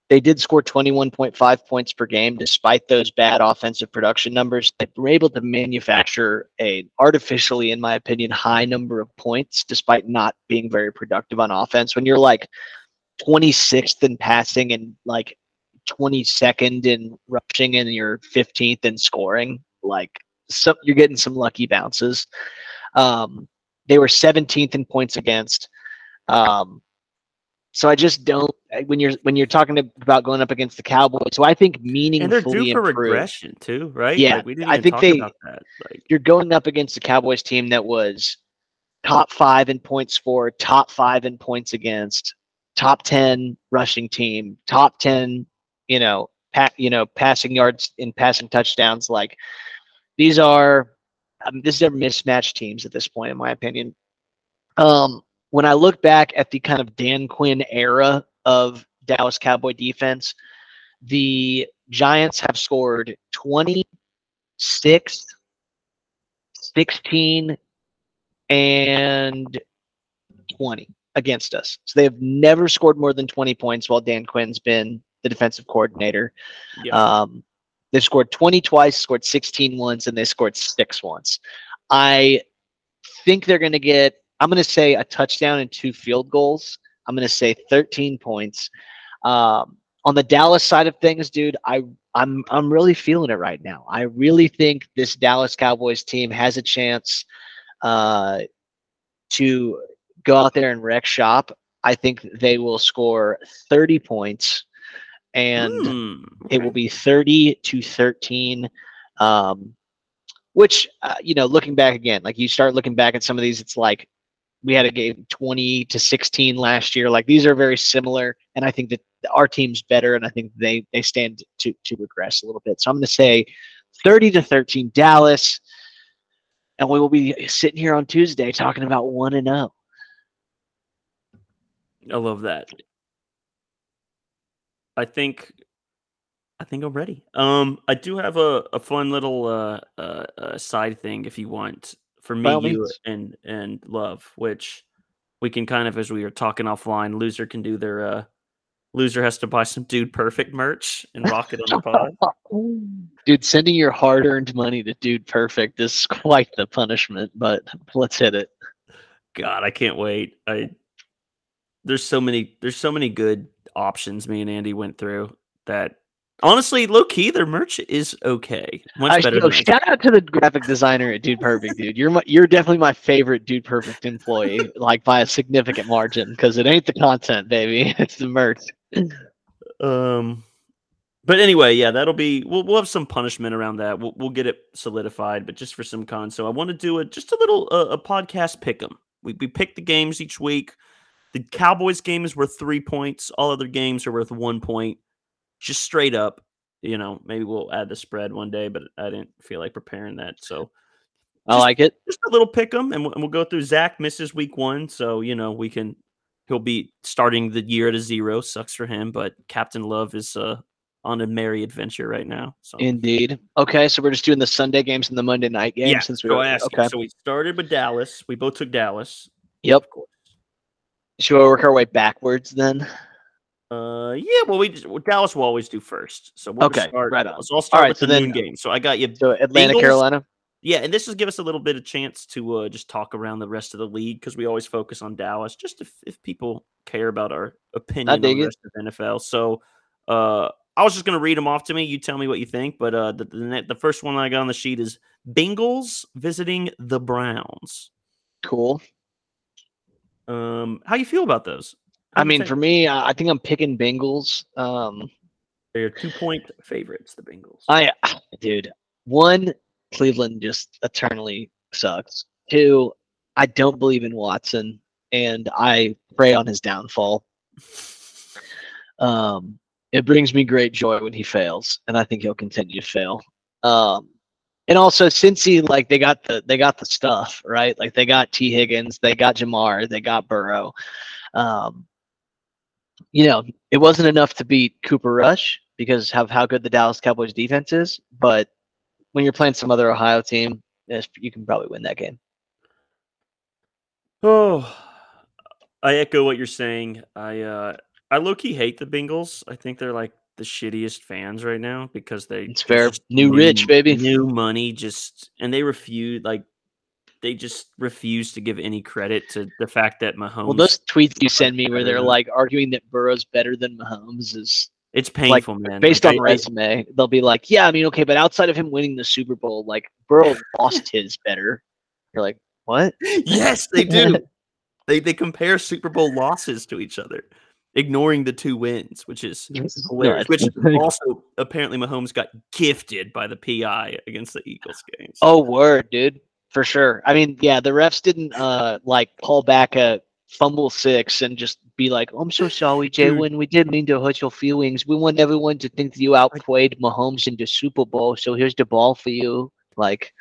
they did score 21.5 points per game despite those bad offensive production numbers. They were able to manufacture a artificially, in my opinion, high number of points despite not being very productive on offense. When you're like 26th in passing and like 22nd in rushing and you're 15th in scoring, like so you're getting some lucky bounces. Um, they were 17th in points against. Um, so I just don't when you're when you're talking about going up against the Cowboys. So I think And they're meaningfully due for improved. regression too, right? Yeah, Like, we didn't I think they- Like You're going up against the Cowboys team that was top five in points for, top five in points against, top ten rushing team, top ten, you know, pa- you know, passing yards in passing touchdowns. Like these are um, these are mismatched teams at this point, in my opinion. Um, when I look back at the kind of Dan Quinn era of Dallas Cowboy defense, the Giants have scored 26, 16 and 20 against us. So they have never scored more than 20 points while Dan Quinn's been the defensive coordinator. Yeah. Um, they've scored 20 twice, scored 16 once, and they scored six once. I think they're going to get, I'm going to say a touchdown and two field goals. I'm going to say 13 points. Um, on the Dallas side of things, dude, I I'm I'm really feeling it right now. I really think this Dallas Cowboys team has a chance uh, to go out there and wreck shop. I think they will score 30 points, and Hmm, it will be 30 to 13. Um, which uh, you know, looking back again, like you start looking back at some of these, it's like we had a game 20 to 16 last year. Like these are very similar, and I think that our team's better, and I think they they stand to to regress a little bit. So I'm going to say 30 to 13 Dallas, and we will be sitting here on Tuesday talking about one and oh. zero. I love that. I think I think I'm ready. Um, I do have a, a fun little uh, uh, uh side thing if you want for me, you, means. and and love, which we can kind of as we were talking offline. Loser can do their uh, loser has to buy some dude perfect merch and rock it on the pod. Dude, sending your hard-earned money to Dude Perfect is quite the punishment, but let's hit it. God, I can't wait. I there's so many there's so many good options me and Andy went through that honestly, low key, their merch is okay. Much I, better shout out to the graphic designer at Dude Perfect, dude. You're my, you're definitely my favorite Dude Perfect employee, like by a significant margin, because it ain't the content, baby. It's the merch. Um, but anyway, yeah, that'll be we'll we'll have some punishment around that. We'll we'll get it solidified, but just for some con. So I want to do a just a little uh, a podcast pick 'em. We we pick the games each week. The Cowboys game is worth three points. All other games are worth one point. Just straight up. You know, maybe we'll add the spread one day, but I didn't feel like preparing that. So I Just- like it. just a little pick 'em, and we'll, and we'll go through. Zach misses week one, so you know we can. He'll be starting the year at a zero. Sucks for him, but Captain Love is uh, on a merry adventure right now. So Indeed. Okay, so we're just doing the Sunday games and the Monday night games yeah, since we were asked okay. So we started with Dallas. We both took Dallas. Yep. of course. Should we work our way backwards then? Uh, yeah. Well, we just, well, Dallas will always do first. So we'll Okay, start. right on. So I'll start right, with so the then- noon game. So I got you. So Atlanta, Bengals- Carolina. Yeah, and this will give us a little bit of chance to uh, just talk around the rest of the league because we always focus on Dallas, just if, if people care about our opinion on the it. rest of NFL. So uh, I was just going to read them off to me. You tell me what you think. But uh, the, the the first one I got on the sheet is Bengals visiting the Browns. Cool. Um, how you feel about those? How I mean, for me, I I think I'm picking Bengals. Um, they're two point favorites. The Bengals. I, dude, one, Cleveland just eternally sucks. Two, I don't believe in Watson, and I pray on his downfall. Um, it brings me great joy when he fails, and I think he'll continue to fail. Um, and also, since he like they got the they got the stuff right, like they got Tee Higgins, they got Ja'Marr, they got Burrow. Um, you know, it wasn't enough to beat Cooper Rush because of how good the Dallas Cowboys defense is, but when you're playing some other Ohio team, you can probably win that game. Oh, I echo what you're saying. I uh, I low key hate the Bengals. I think they're like the shittiest fans right now because they It's fair. just New rich, baby. new money. Just and they refuse like they just refuse to give any credit to the fact that Mahomes. Well, those tweets you send me where they're uh, like arguing that Burrow's better than Mahomes is it's painful, man. based Like, on I- resume. They'll be like, yeah, I mean, okay, but outside of him winning the Super Bowl, like Burrow lost his better. You're like, what? yes, they do. they they compare Super Bowl losses to each other, ignoring the two wins, which is hilarious. Which also apparently Mahomes got gifted by the PI against the Eagles games. Oh, word, dude, for sure. I mean, yeah, the refs didn't uh like call back a fumble six and just be like, "I'm so sorry, Dude. Jalen. We didn't mean to hurt your feelings. We want everyone to think that you outplayed Mahomes in the Super Bowl. So here's the ball for you." Like,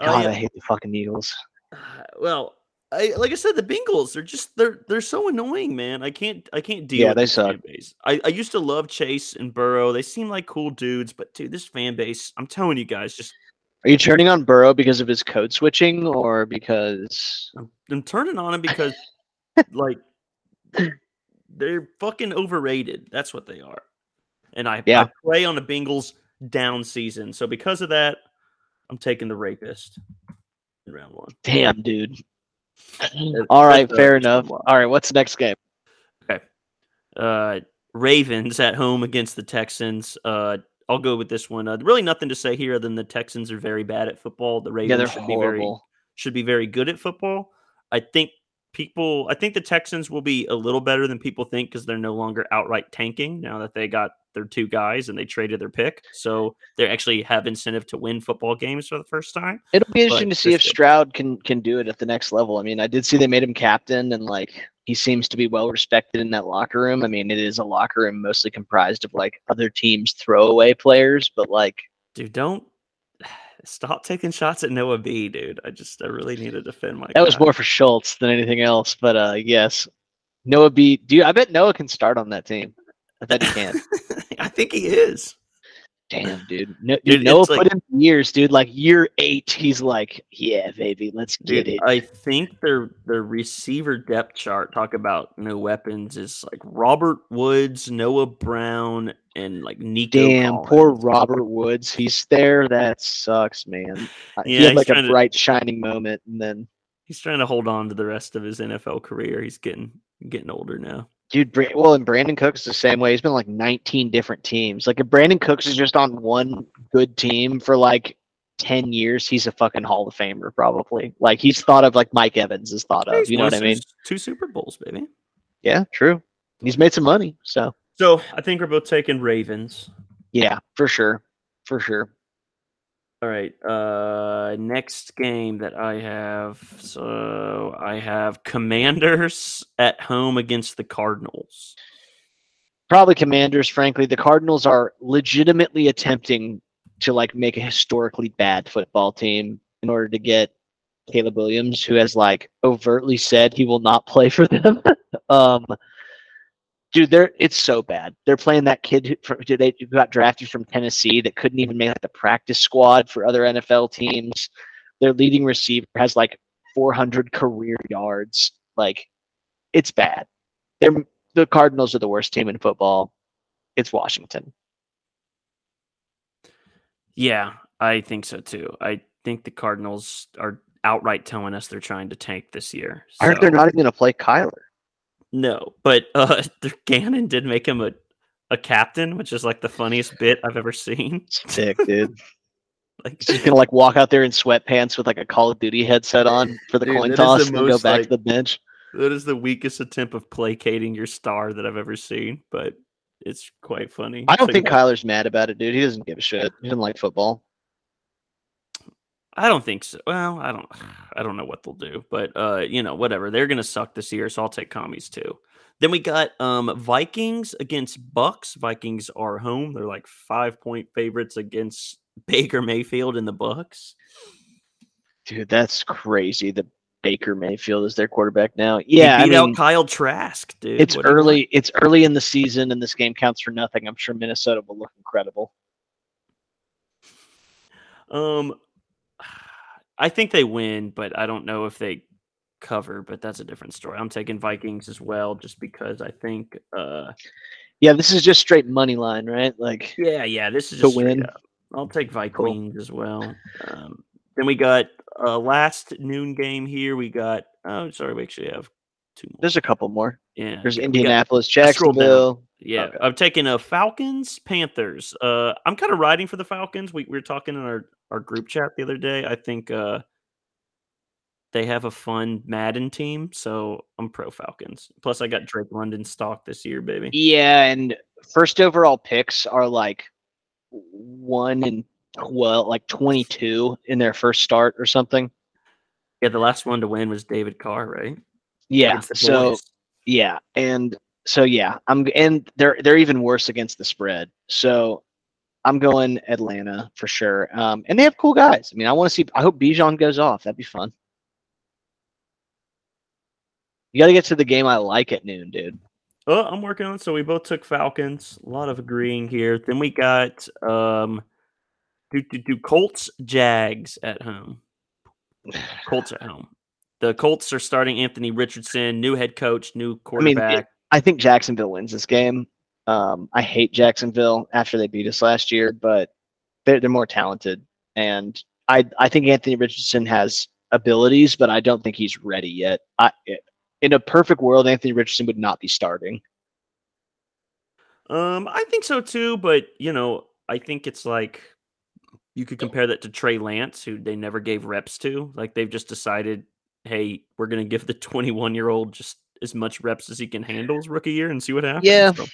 Oh, God, yeah. I hate the fucking Eagles. Well, I like I said, the Bengals they're just they're they're so annoying, man. I can't I can't deal Yeah, with they suck. I, I used to love Chase and Burrow. They seem like cool dudes, but dude, this fan base, I'm telling you guys, just Are you turning on Burrow because of his code switching or because I'm, I'm turning on him because like they're fucking overrated. That's what they are. And I, Yeah. I play on the Bengals down season. So because of that, I'm taking the rapist in round one. damn dude? All right, fair enough. All right, what's the next game? Okay. Uh, Ravens at home against the Texans. Uh, I'll go with this one. Uh, really, nothing to say here other than the Texans are very bad at football. The Ravens Yeah, should be very should be very good at football. I think people, I think the Texans will be a little better than people think because they're no longer outright tanking now that they got their two guys and they traded their pick. So they actually have incentive to win football games for the first time. It'll be interesting to see if Stroud can can do it at the next level. I mean, I did see they made him captain, and like he seems to be well respected in that locker room. I mean, it is a locker room mostly comprised of like other teams' throwaway players, but like Dude, don't stop taking shots at Noah B, dude. I just, I really need to defend my that was more for Schultz than anything else. But uh, yes, Noah B. Dude, I bet Noah can start on that team. I bet he can. I think he is. Damn, dude. No, Dude, dude, Noah it's like- put in years, dude. Like year eight, he's like, yeah, baby, let's get Dude, it. I think their their receiver depth chart talk about no weapons is like Robert Woods, Noah Brown, and like Nico. Damn, poor Robert Woods. He's there. That sucks, man. Yeah, he had like a trying to- bright, shining moment, and then, He's trying to hold on to the rest of his NFL career. He's getting getting older now. Dude. Well, and Brandin Cooks the same way. He's been like 19 different teams. Like if Brandin Cooks is just on one good team for like 10 years, he's a fucking Hall of Famer, probably. Like he's thought of like Mike Evans is thought of. He's You know what I mean? Two Super Bowls, baby. Yeah, true. He's made some money, so So I think we're both taking Ravens. yeah, for sure, for sure. All right. Uh next game that I have. So I have Commanders at home against the Cardinals. Probably Commanders. Frankly, the Cardinals are legitimately attempting to like make a historically bad football team in order to get Caleb Williams, who has like overtly said he will not play for them. um, dude, they're it's so bad. They're playing that kid who, who they who got drafted from Tennessee that couldn't even make like, the practice squad for other NFL teams. Their leading receiver has like 400 career yards. Like, it's bad. They're the Cardinals are the worst team in football. It's Washington. Yeah, I think so too. I think the Cardinals are outright telling us they're trying to tank this year. I heard they're not even going to play Kyler. No, but uh the Gannon did make him a a captain, which is like the funniest bit I've ever seen. Sick, dude. Like He's just to like walk out there in sweatpants with like a Call of Duty headset on for the Dude, coin is the toss and then go back like- to the bench. that is the weakest attempt of placating your star that I've ever seen, but it's quite funny. I don't So, think Kyler's mad about it, dude. He doesn't give a shit. He doesn't like football. I don't think so. Well, I don't I don't know what they'll do, but uh, you know, whatever. They're gonna suck this year, so I'll take commies too. Then we got um Vikings against Bucs. Vikings are home. They're like five point favorites against Baker Mayfield and the Bucs. Dude, that's crazy. The Baker Mayfield is their quarterback now. He Yeah, I beat mean, out Kyle Trask, dude. it's What do you want? early. It's early in the season, and this game counts for nothing. I'm sure Minnesota will look incredible. Um, I think they win, but I don't know if they cover. But that's a different story. I'm taking Vikings as well, just because I think. uh Yeah, this is just straight money line, right? Like, Yeah, yeah. This is To just win. up. I'll take Vikings as well. Um, then we got uh, last noon game here. We got. Oh, sorry, we actually have two more. there's a couple more. Yeah, There's got- Indianapolis, down. Jacksonville. Yeah, Okay. I'm taking a Falcons, Panthers. Uh, I'm kind of riding for the Falcons. We, we were talking in our, our group chat the other day. I think uh, they have a fun Madden team, so I'm pro Falcons. Plus, I got Drake London stock this year, baby. Yeah, and first overall picks are like one and well, like 22 in their first start or something. Yeah, the last one to win was David Carr, right? Yeah. So yeah, and so yeah, I'm and they're they're even worse against the spread. So I'm going Atlanta for sure. Um, and they have cool guys. I mean, I want to see. I hope Bijan goes off. That'd be fun. You got to get to the game I like at noon, dude. Oh, I'm working on. So we both took Falcons. A lot of agreeing here. Then we got um, Do do do Colts Jags at home. Colts at home. The Colts are starting Anthony Richardson, new head coach, new quarterback. I mean, it, I think Jacksonville wins this game. Um, I hate Jacksonville after they beat us last year, but they're they're more talented, and I I think Anthony Richardson has abilities, but I don't think he's ready yet. I in a perfect world, Anthony Richardson would not be starting. Um, I think so too, but you know, I think it's like you could compare that to Trey Lance, who they never gave reps to. Like they've just decided, hey, we're gonna give the 21 year old just as much reps as he can handle his rookie year and see what happens. Yeah. So.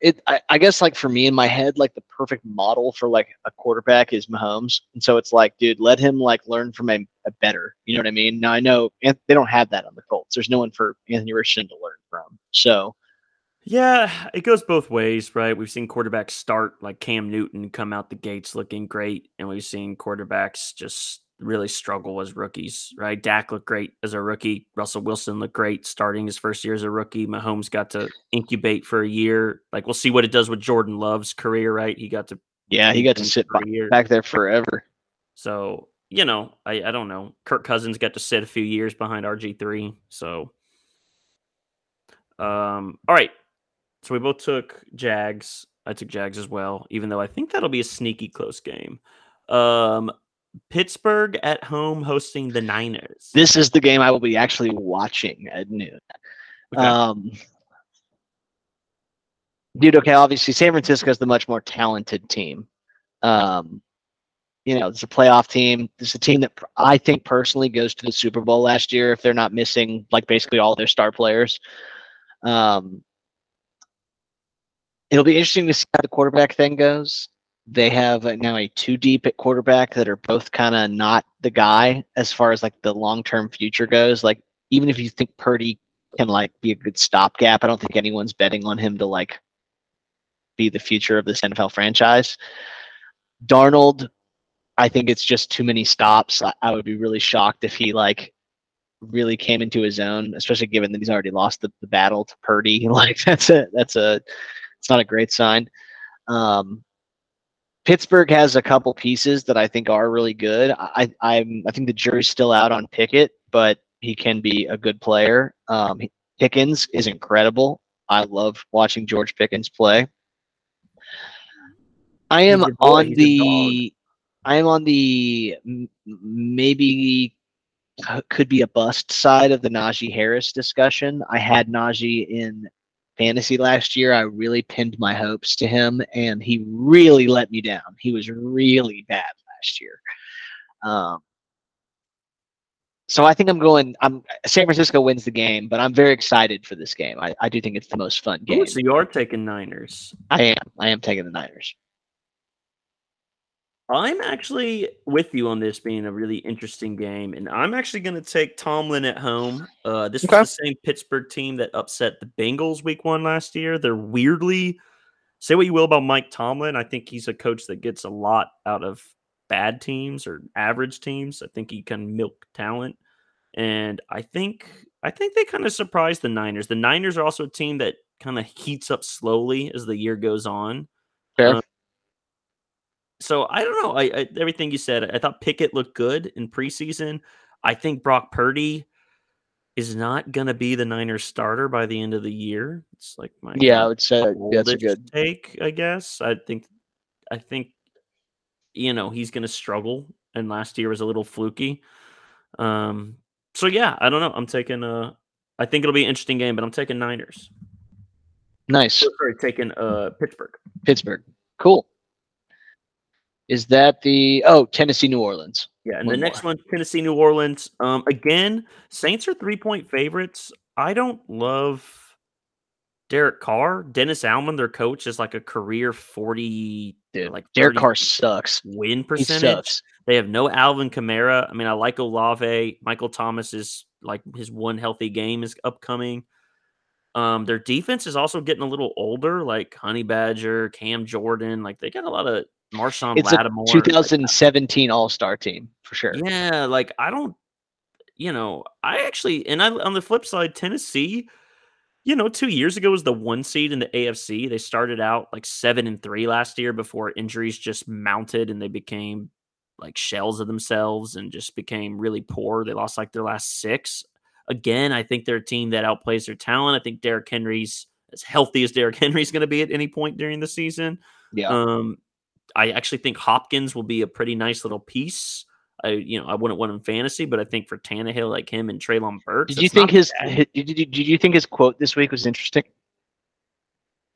It, I, I, guess like for me in my head, like the perfect model for like a quarterback is Mahomes, and so it's like, dude, let him like learn from a, a better. You know what I mean? Now I know they don't have that on the Colts. There's no one for Anthony Richardson to learn from. So yeah, it goes both ways, right? We've seen quarterbacks start like Cam Newton come out the gates looking great, and we've seen quarterbacks just really struggle as rookies, right? Dak looked great as a rookie. Russell Wilson looked great starting his first year as a rookie. Mahomes got to incubate for a year. Like we'll see what it does with Jordan Love's career, right? He got to yeah, he got to sit back, back there forever. So you know, I I don't know. Kirk Cousins got to sit a few years behind RG three. So um, all right. So we both took Jags. I took Jags as well, even though I think that'll be a sneaky close game. Um, Pittsburgh at home hosting the Niners. This is the game I will be actually watching at noon. Okay. Um, dude, okay, obviously San Francisco is the much more talented team. Um, you know, it's a playoff team. It's a team that I think personally goes to the Super Bowl last year if they're not missing like basically all their star players. Um, it'll be interesting to see how the quarterback thing goes. They have now a two deep at quarterback that are both kind of not the guy as far as like the long term future goes. Like even if you think Purdy can like be a good stopgap, I don't think anyone's betting on him to like be the future of this NFL franchise. Darnold, I think it's just too many stops. I, I would be really shocked if he like really came into his own, especially given that he's already lost the, the battle to Purdy. Like that's a that's a it's not a great sign. Um, Pittsburgh has a couple pieces that I think are really good. I, I'm I think the jury's still out on Pickett, but he can be a good player. Um, Pickens is incredible. I love watching George Pickens play. I am on the I am on the maybe could be a bust side of the Najee Harris discussion. I had Najee in fantasy last year. I really pinned my hopes to him, and he really let me down. He was really bad last year. Um, so I think I'm going. I'm San Francisco wins the game, but I'm very excited for this game. I, I do think it's the most fun game. Ooh, so you are taking Niners. I am. I am taking the Niners. I'm actually with you on this being a really interesting game, and I'm actually going to take Tomlin at home. Uh, this okay. was the same Pittsburgh team that upset the Bengals week one last year. They're weirdly, say what you will about Mike Tomlin. I think he's a coach that gets a lot out of bad teams or average teams. I think he can milk talent, and I think I think they kind of surprised the Niners. The Niners are also a team that kind of heats up slowly as the year goes on. Um, so I don't know. I, I, everything you said. I thought Pickett looked good in preseason. I think Brock Purdy is not going to be the Niners starter by the end of the year. It's like my yeah, I would say that's a good take. I guess I think I think you know he's going to struggle, and last year was a little fluky. Um, so yeah, I don't know. I'm taking uh I think it'll be an interesting game, but I'm taking Niners. Nice. Sorry, taking uh Pittsburgh. Pittsburgh. Cool. Is that the oh Tennessee New Orleans? Yeah, and one the more. next one Tennessee New Orleans. Um, again, Saints are three point favorites. I don't love Derek Carr. Dennis Allen, their coach, is like a career forty. Dude, like Derek Carr sucks. Win percentage. They have no Alvin Kamara. I mean, I like Olave. Michael Thomas is like his one healthy game is upcoming. Um, their defense is also getting a little older, like Honey Badger, Cam Jordan. Like they got a lot of Marshon it's Lattimore. 2017 like, All Star team for sure. Yeah, like I don't, you know, I actually, and I on the flip side, Tennessee, you know, two years ago was the one seed in the AFC. They started out like seven and three last year before injuries just mounted and they became like shells of themselves and just became really poor. They lost like their last six. Again, I think they're a team that outplays their talent. I think Derrick Henry's as healthy as Derrick Henry's going to be at any point during the season. Yeah. Um, I actually think Hopkins will be a pretty nice little piece. I, you know, I wouldn't want him fantasy, but I think for Tannehill, like him and Treylon Burks, did you think his, did, you, did you think his quote this week was interesting?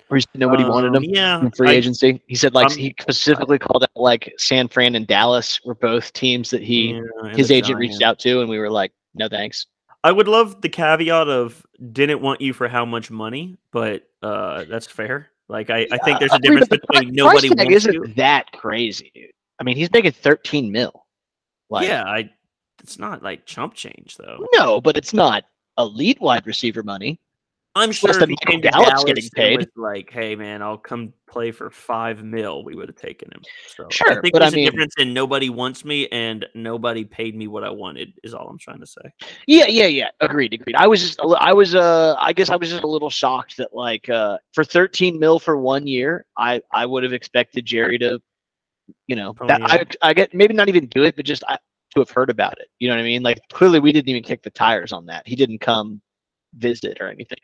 Or nobody um, wanted him yeah, in free I, agency. He said like he specifically called out like San Fran and Dallas were both teams that he yeah, his agent reached out to, and we were like, no thanks. I would love the caveat of didn't want you for how much money, but uh, that's fair. Like I, I think there's a difference mean, between nobody wants isn't you. that crazy, dude. I mean, he's making 13 mil. Like, yeah, I. It's not like chump change though. No, but it's not elite wide receiver money. I'm sure if he came Dallas getting paid, like, hey man, I'll come play for five mil, we would have taken him. So sure, I think there's I mean, a difference in nobody wants me and nobody paid me what I wanted. Is all I'm trying to say. Yeah, yeah, yeah. Agreed, agreed. I was just, I was, uh, I guess I was just a little shocked that like, uh, for 13 mil for one year, I, I would have expected Jerry to, you know, oh, that. I, I get maybe not even do it, but just I, to have heard about it. You know what I mean? Like clearly we didn't even kick the tires on that. He didn't come visit or anything.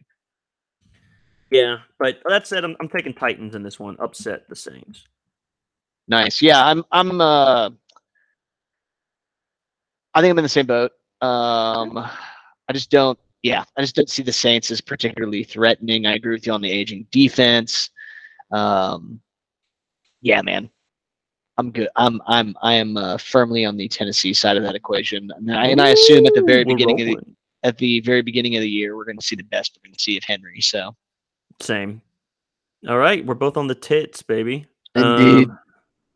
Yeah, but that said, I'm, I'm taking Titans in this one. Upset the Saints. Nice. Yeah, I'm. I'm. Uh, I think I'm in the same boat. Um, I just don't. Yeah, I just don't see the Saints as particularly threatening. I agree with you on the aging defense. Um, yeah, man, I'm good. I'm. I'm. I am uh, firmly on the Tennessee side of that equation, and I, and I assume at the very beginning of the at the very beginning of the year, we're going to see the best we're going to see of Henry. So same. All right, we're both on the tits, baby. Indeed. Um,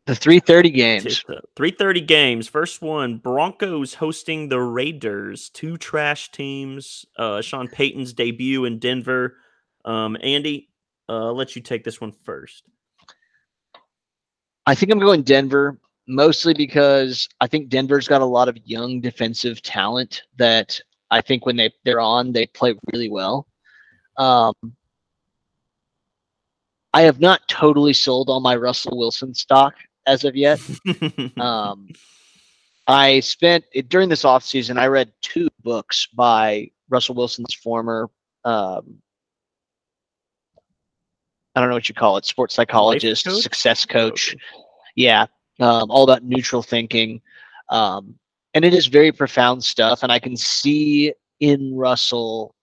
the 330 games. 330 games. First one, Broncos hosting the Raiders, two trash teams. Uh, Sean Payton's debut in Denver. Um, Andy, uh, I'll let you take this one first. I think I'm going Denver mostly because I think Denver's got a lot of young defensive talent that I think when they they're on they play really well. Um, I have not totally sold all my Russell Wilson stock as of yet. um, I spent during this off season. I read two books by Russell Wilson's former. Um, I don't know what you call it, sports psychologist, coach? success coach. Yeah, um, all about neutral thinking, um, and it is very profound stuff. And I can see in Russell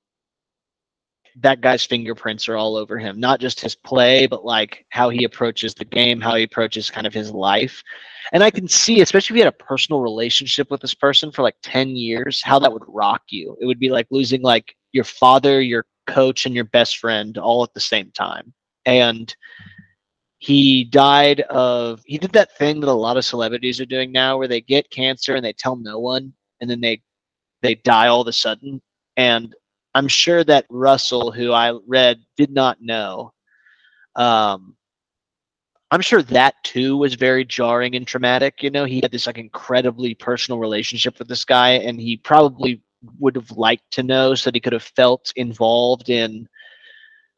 that guy's fingerprints are all over him. Not just his play, but like how he approaches the game, how he approaches kind of his life. And I can see, especially if you had a personal relationship with this person for like 10 years, how that would rock you. It would be like losing like your father, your coach, and your best friend all at the same time. And he died of he did that thing that a lot of celebrities are doing now where they get cancer and they tell no one and then they they die all of a sudden and I'm sure that Russell, who I read, did not know. Um, I'm sure that too was very jarring and traumatic. You know, he had this like incredibly personal relationship with this guy, and he probably would have liked to know so that he could have felt involved in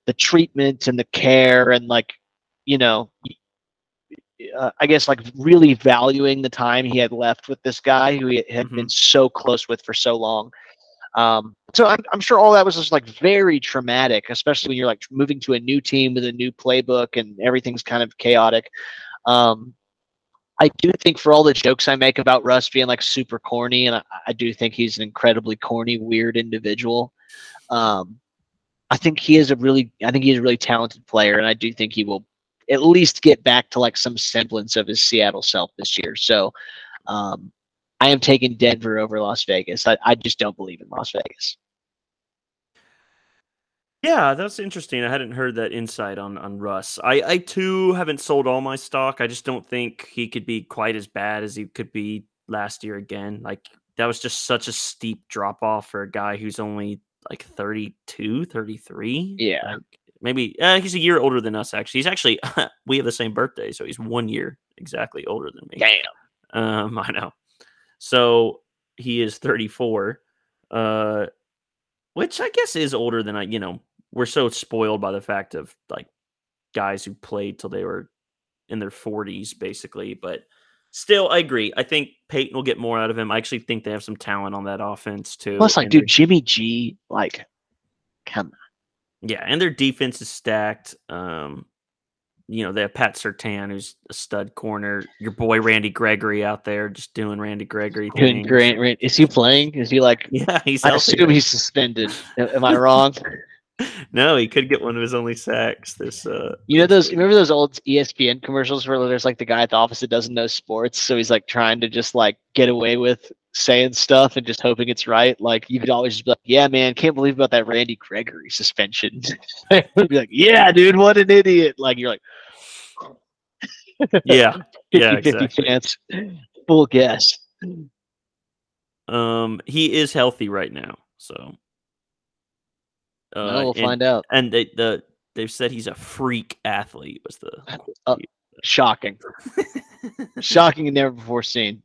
the treatment and the care and like, you know, uh, I guess like really valuing the time he had left with this guy who he had mm-hmm. been so close with for so long. Um, so I'm, I'm sure all that was just like very traumatic, especially when you're like moving to a new team with a new playbook and everything's kind of chaotic. Um, I do think for all the jokes I make about Russ being like super corny, and I, I do think he's an incredibly corny, weird individual. Um, I think he is a really, I think he's a really talented player, and I do think he will at least get back to like some semblance of his Seattle self this year. So, um, I am taking Denver over Las Vegas. I, I just don't believe in Las Vegas. Yeah, that's interesting. I hadn't heard that insight on on Russ. I I too haven't sold all my stock. I just don't think he could be quite as bad as he could be last year again. Like that was just such a steep drop off for a guy who's only like 32, 33. Yeah. Like, maybe uh, he's a year older than us actually. He's actually we have the same birthday, so he's 1 year exactly older than me. Damn. Um I know. So he is 34, uh, which I guess is older than I, you know, we're so spoiled by the fact of like guys who played till they were in their 40s, basically. But still, I agree. I think Payton will get more out of him. I actually think they have some talent on that offense too. Plus, like, and dude, Jimmy G, like, come on. yeah, and their defense is stacked. Um, you know, they have Pat Surtain, who's a stud corner. Your boy Randy Gregory out there just doing Randy Gregory things. great. Is he playing? Is he like? Yeah, he's I assume he's suspended. Am I wrong? no, he could get one of his only sacks this uh You know those? Remember those old ESPN commercials where there's like the guy at the office that doesn't know sports, so he's like trying to just like get away with saying stuff and just hoping it's right. Like you could always just be like, "Yeah, man, can't believe about that Randy Gregory suspension." Be like, "Yeah, dude, what an idiot!" Like you're like, Yeah. Yeah, 50 exactly. chance, full guess. Um he is healthy right now, so uh we'll and, find out. and they the they've said he's a freak athlete was the Uh, shocking, shocking and never before seen.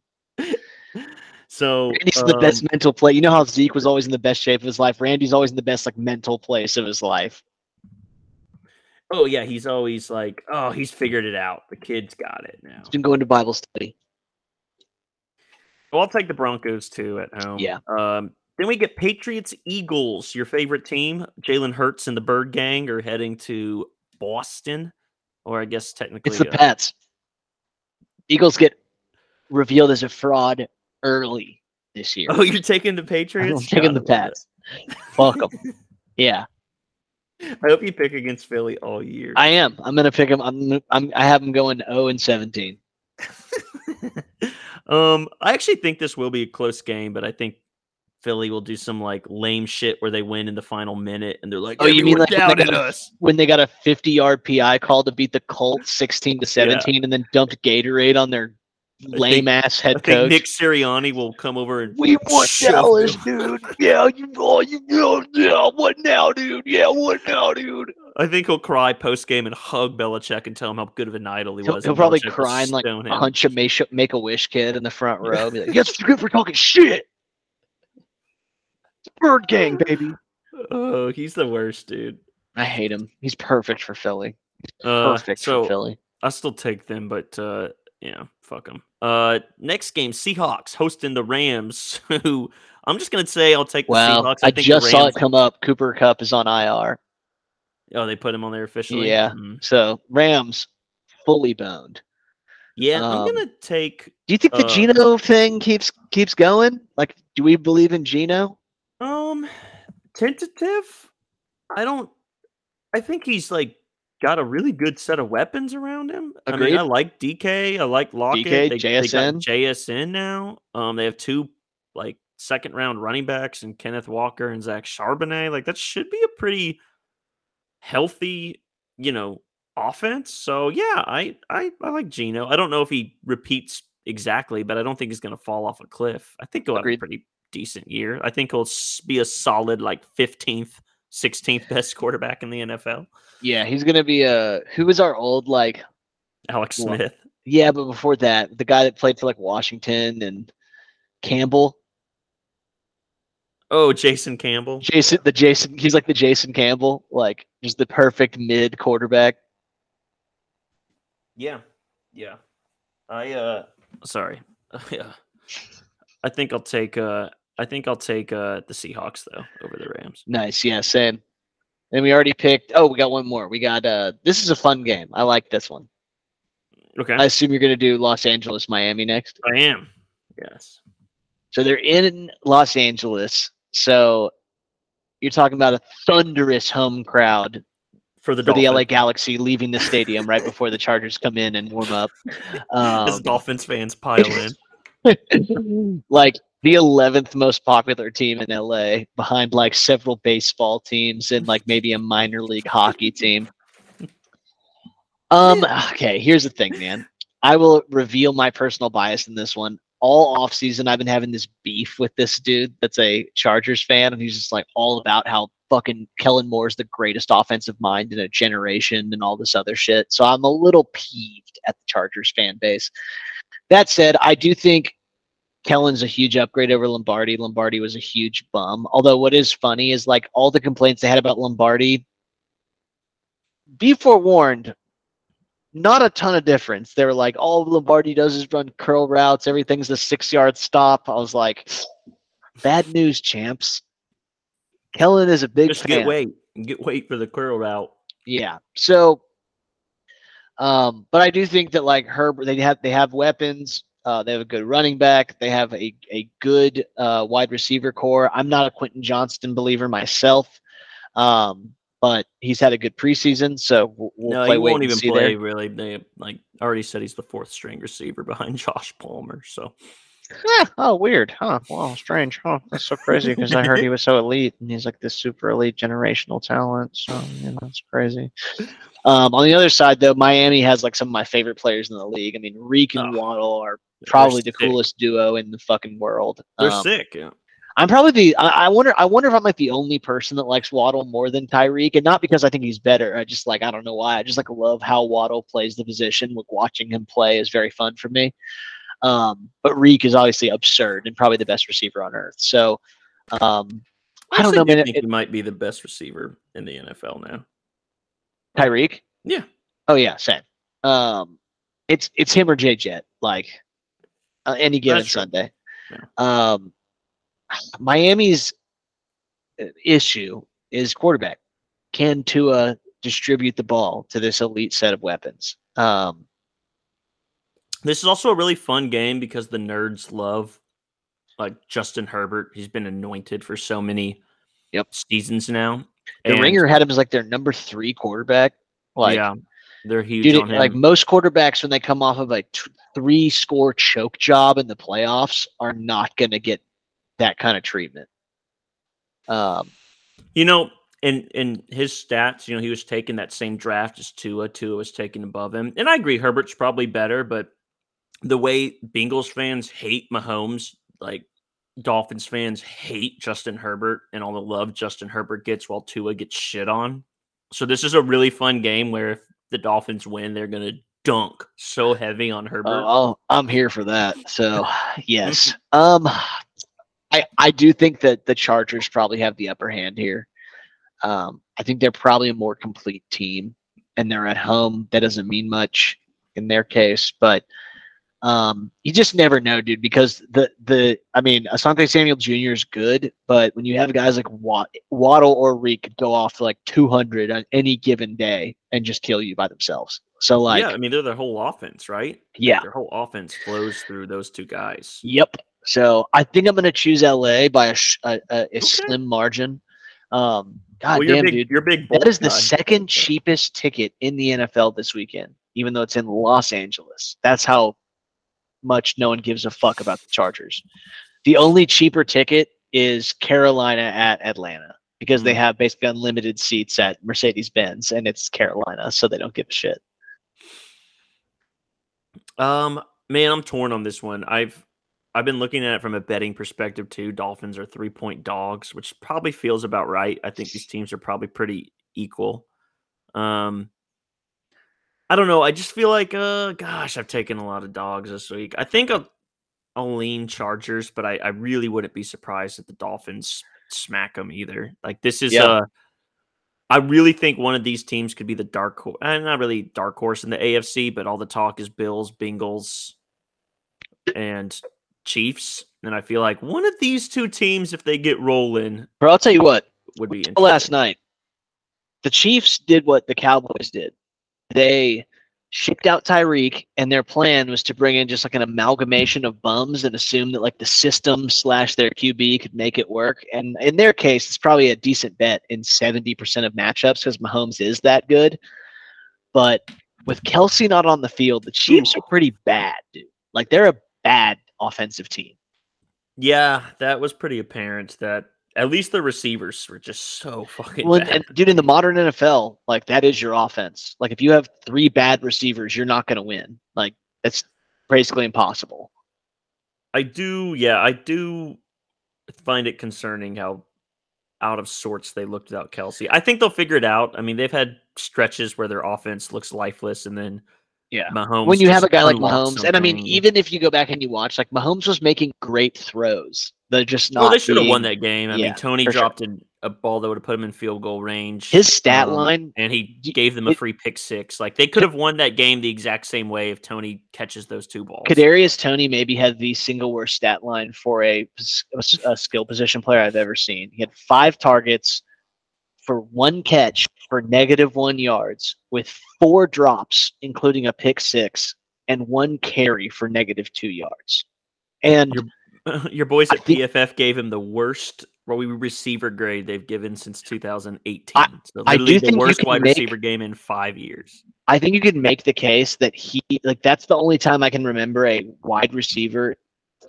so Randy's in the um, best mental play. You know how Zeke was always in the best shape of his life. Randy's always in the best like mental place of his life. Oh yeah, he's always like, oh, he's figured it out. The kid's got it now. He's been going to Bible study. Well, I'll take the Broncos too at home. Yeah. Um, then we get Patriots Eagles, your favorite team. Jalen Hurts and the Bird Gang are heading to Boston, or I guess technically. It's the uh, Pats. Eagles get revealed as a fraud early this year. Oh, you're taking the I'm Patriots? taking the God, I love Pats. Fuck them. Yeah. I hope you pick against Philly all year. I am. I'm gonna pick them. I'm. I'm. I have them going 0 and 17. um, I actually think this will be a close game, but I think Philly will do some like lame shit where they win in the final minute, and they're like, Oh, you mean like when they doubted got a- us?" When they got a 50 yard PI call to beat the Colts 16 to 17, and then dumped Gatorade on their lame ass I head think coach. Nick Sirianni will come over and We want Dallas, dude. Yeah, you oh, you know, yeah, what now, dude? Yeah, what now, dude? I think he'll cry post game and hug Belichick and tell him how good of an idol he He'll, was. he'll probably Belichick cry and like him. punch a make, make a wish kid in the front row. Be like, "Yes, good for talking shit." Bird gang, baby. Oh, he's the worst, dude. I hate him. He's perfect for Philly. Uh, Perfect so for Philly. I still take them, but uh, yeah, fuck them. Uh, next game, Seahawks hosting the Rams. Who I'm just gonna say I'll take the Wow, Seahawks. I, think the just saw it Rams- come up. Cooper Kupp is on IR. Oh, they put him on there officially. Yeah. Mm. So Rams fully boned. yeah. I'm Um, gonna take. Do you think the Uh, Geno thing keeps keeps going? Like, do we believe in Geno? Um, tentative. I don't. I think he's like got a really good set of weapons around him. I mean, I like DK. I like Lockett. DK, they, they got JSN. JSN now. Um, they have two like second round running backs and Kenneth Walker and Zach Charbonnet. Like that should be a pretty healthy, you know, offense. So yeah, I I, I like Geno. I don't know if he repeats exactly, but I don't think he's going to fall off a cliff. I think he'll have a pretty decent year. I think he'll be a solid like 15th, 16th best quarterback in the NFL. Yeah, he's gonna be a. Who was our old like? Alex Well, Smith. Yeah, but before that, the guy that played for like Washington and Campbell, Oh, Jason Campbell. Jason, the Jason, he's like the Jason Campbell, like just the perfect mid quarterback. Yeah. Yeah. I uh sorry. yeah. I think I'll take uh I think I'll take uh the Seahawks though over the Rams. Nice, yeah, same. And we already picked. Oh, we got one more. We got. uh This is a fun game. I like this one. Okay. I assume you're gonna do Los Angeles, Miami next. I am. Yes. So they're in Los Angeles. So you're talking about a thunderous home crowd For the for the LA Galaxy leaving the stadium right before the Chargers come in and warm up. As Um, Dolphins fans pile in. like the 11th most popular team in LA behind like several baseball teams and like maybe a minor league hockey team. Um okay, here's the thing, man. I will reveal my personal bias in this one. All offseason I've been having this beef with this dude that's a Chargers fan and he's just like all about how fucking Kellen Moore's the greatest offensive mind in a generation and all this other shit. So I'm a little peeved at the Chargers fan base. That said, I do think Kellen's a huge upgrade over Lombardi. Lombardi was a huge bum. Although what is funny is like all the complaints they had about Lombardi be forewarned, not a ton of difference. They were like, all Lombardi does is run curl routes. Everything's a six yard stop. I was like, bad news, champs. Kellen is a big Just fan. get weight. Get weight for the curl route. Yeah. So, um, but I do think that like Herbert, they have they have weapons. Uh, they have a good running back. They have a a good uh, wide receiver core. I'm not a Quentin Johnston believer myself, um, but he's had a good preseason, so we'll, we'll no, play he wait won't even play there. really. They like already said he's the fourth string receiver behind Josh Palmer. So oh, weird, huh? Wow, strange, huh? That's so crazy because I heard he was so elite, and he's like this super elite generational talent. So you know, it's crazy. Um, on the other side, though, Miami has like some of my favorite players in the league. I mean, Reek and Oh, Waddle are probably the sick. coolest duo in the fucking world. They're Um, sick. Yeah. I'm probably the. I, I wonder. I wonder if I'm like the only person that likes Waddle more than Tyreek, and not because I think he's better. I just like I don't know why. I just like love how Waddle plays the position. Like watching him play is very fun for me. Um, but Reek is obviously absurd and probably the best receiver on earth. So um, I don't know, man. think It, he might be the best receiver in the NFL now. Tyreek. Yeah. Oh yeah, same. Um, it's it's him or J Jet. Like uh, any given. Sunday. Um, Miami's uh, issue is quarterback. Can Tua distribute the ball to this elite set of weapons? Um, This is also a really fun game because the nerds love like Justin Herbert. He's been anointed for so many Yep. seasons now. the And, Ringer had him as like their number three quarterback. Like, yeah, they're huge dude, on him. like most quarterbacks when they come off of a t- three score choke job in the playoffs are not going to get that kind of treatment. Um, You know, in in his stats, you know, he was taking that same draft as Tua. Tua was taken above him, and I agree, Herbert's probably better. But the way Bengals fans hate Mahomes, like Dolphins fans hate Justin Herbert, and all the love Justin Herbert gets while Tua gets shit on. So this is a really fun game where if the Dolphins win, they're gonna dunk so heavy on Herbert. Oh, I'll, I'm here for that. So yes, um, I I do think that the Chargers probably have the upper hand here. Um, I think they're probably a more complete team, and they're at home. That doesn't mean much in their case, but um, you just never know, dude. Because the the I mean, Asante Samuel Jr. is good, but when you have guys like Waddle or Reek could go off to like 200 on any given day and just kill you by themselves. So like, yeah, I mean they're their whole offense, right? yeah. Their whole offense flows through those two guys. Yep. So I think I'm going to choose LA by a, sh- a, a, a slim margin. Um, God well, damn, big, dude. You're big. That bold the guy. second cheapest ticket in the NFL this weekend, even though it's in Los Angeles. That's how much no one gives a fuck about the Chargers. The only cheaper ticket is Carolina at Atlanta because they Mm. have basically unlimited seats at Mercedes Benz and it's Carolina, so they don't give a shit. Um, man, I'm torn on this one. I've I've been looking at it from a betting perspective too. Dolphins are three point dogs, which probably feels about right. I think these teams are probably pretty equal. Um, I don't know. I just feel like, uh, gosh, I've taken a lot of dogs this week. I think I'll, I'll lean Chargers, but I, I really wouldn't be surprised if the Dolphins smack them either. Like this is Yeah. uh I really think one of these teams could be the dark horse. And not really dark horse in the AFC, but all the talk is Bills, Bengals, and Chiefs. And I feel like one of these two teams, if they get rolling, But I'll tell you what, would be last night, the Chiefs did what the Cowboys did. They shipped out Tyreek, and their plan was to bring in just like an amalgamation of bums and assume that like the system slash their QB could make it work. And in their case, it's probably a decent bet in 70% of matchups because Mahomes is that good. But with Kelce not on the field, the Chiefs are pretty bad, dude. Like they're a bad offensive team. Yeah, that was pretty apparent that at least the receivers were just so fucking Well, bad. dude, in the modern NFL, like that is your offense. Like if you have three bad receivers, you're not going to win. Like that's basically impossible. I do, yeah, I do find it concerning how out of sorts they looked without Kelce. I think they'll figure it out. I mean, they've had stretches where their offense looks lifeless, and then Yeah. Mahomes. when you have a guy like unlocks Mahomes, and I mean, something. even if you go back and you watch, like Mahomes was making great throws. They're just not. well, they should have won that game. I yeah, mean, Toney for sure. dropped a ball that would have put him in field goal range. His stat Um, line, and he gave them a free pick six. Like they could have won that game the exact same way if Toney catches those two balls. Kadarius Toney maybe had the single worst stat line for a, pos- a s- a skill position player I've ever seen. He had five targets for one catch for negative one yards, with four drops, including a pick six, and one carry for negative two yards. And Your- Your boys at think- PFF gave him the worst receiver grade they've given since 2018. I- so I do the worst wide make- receiver game in five years. I think you could make the case that he like that's the only time I can remember a wide receiver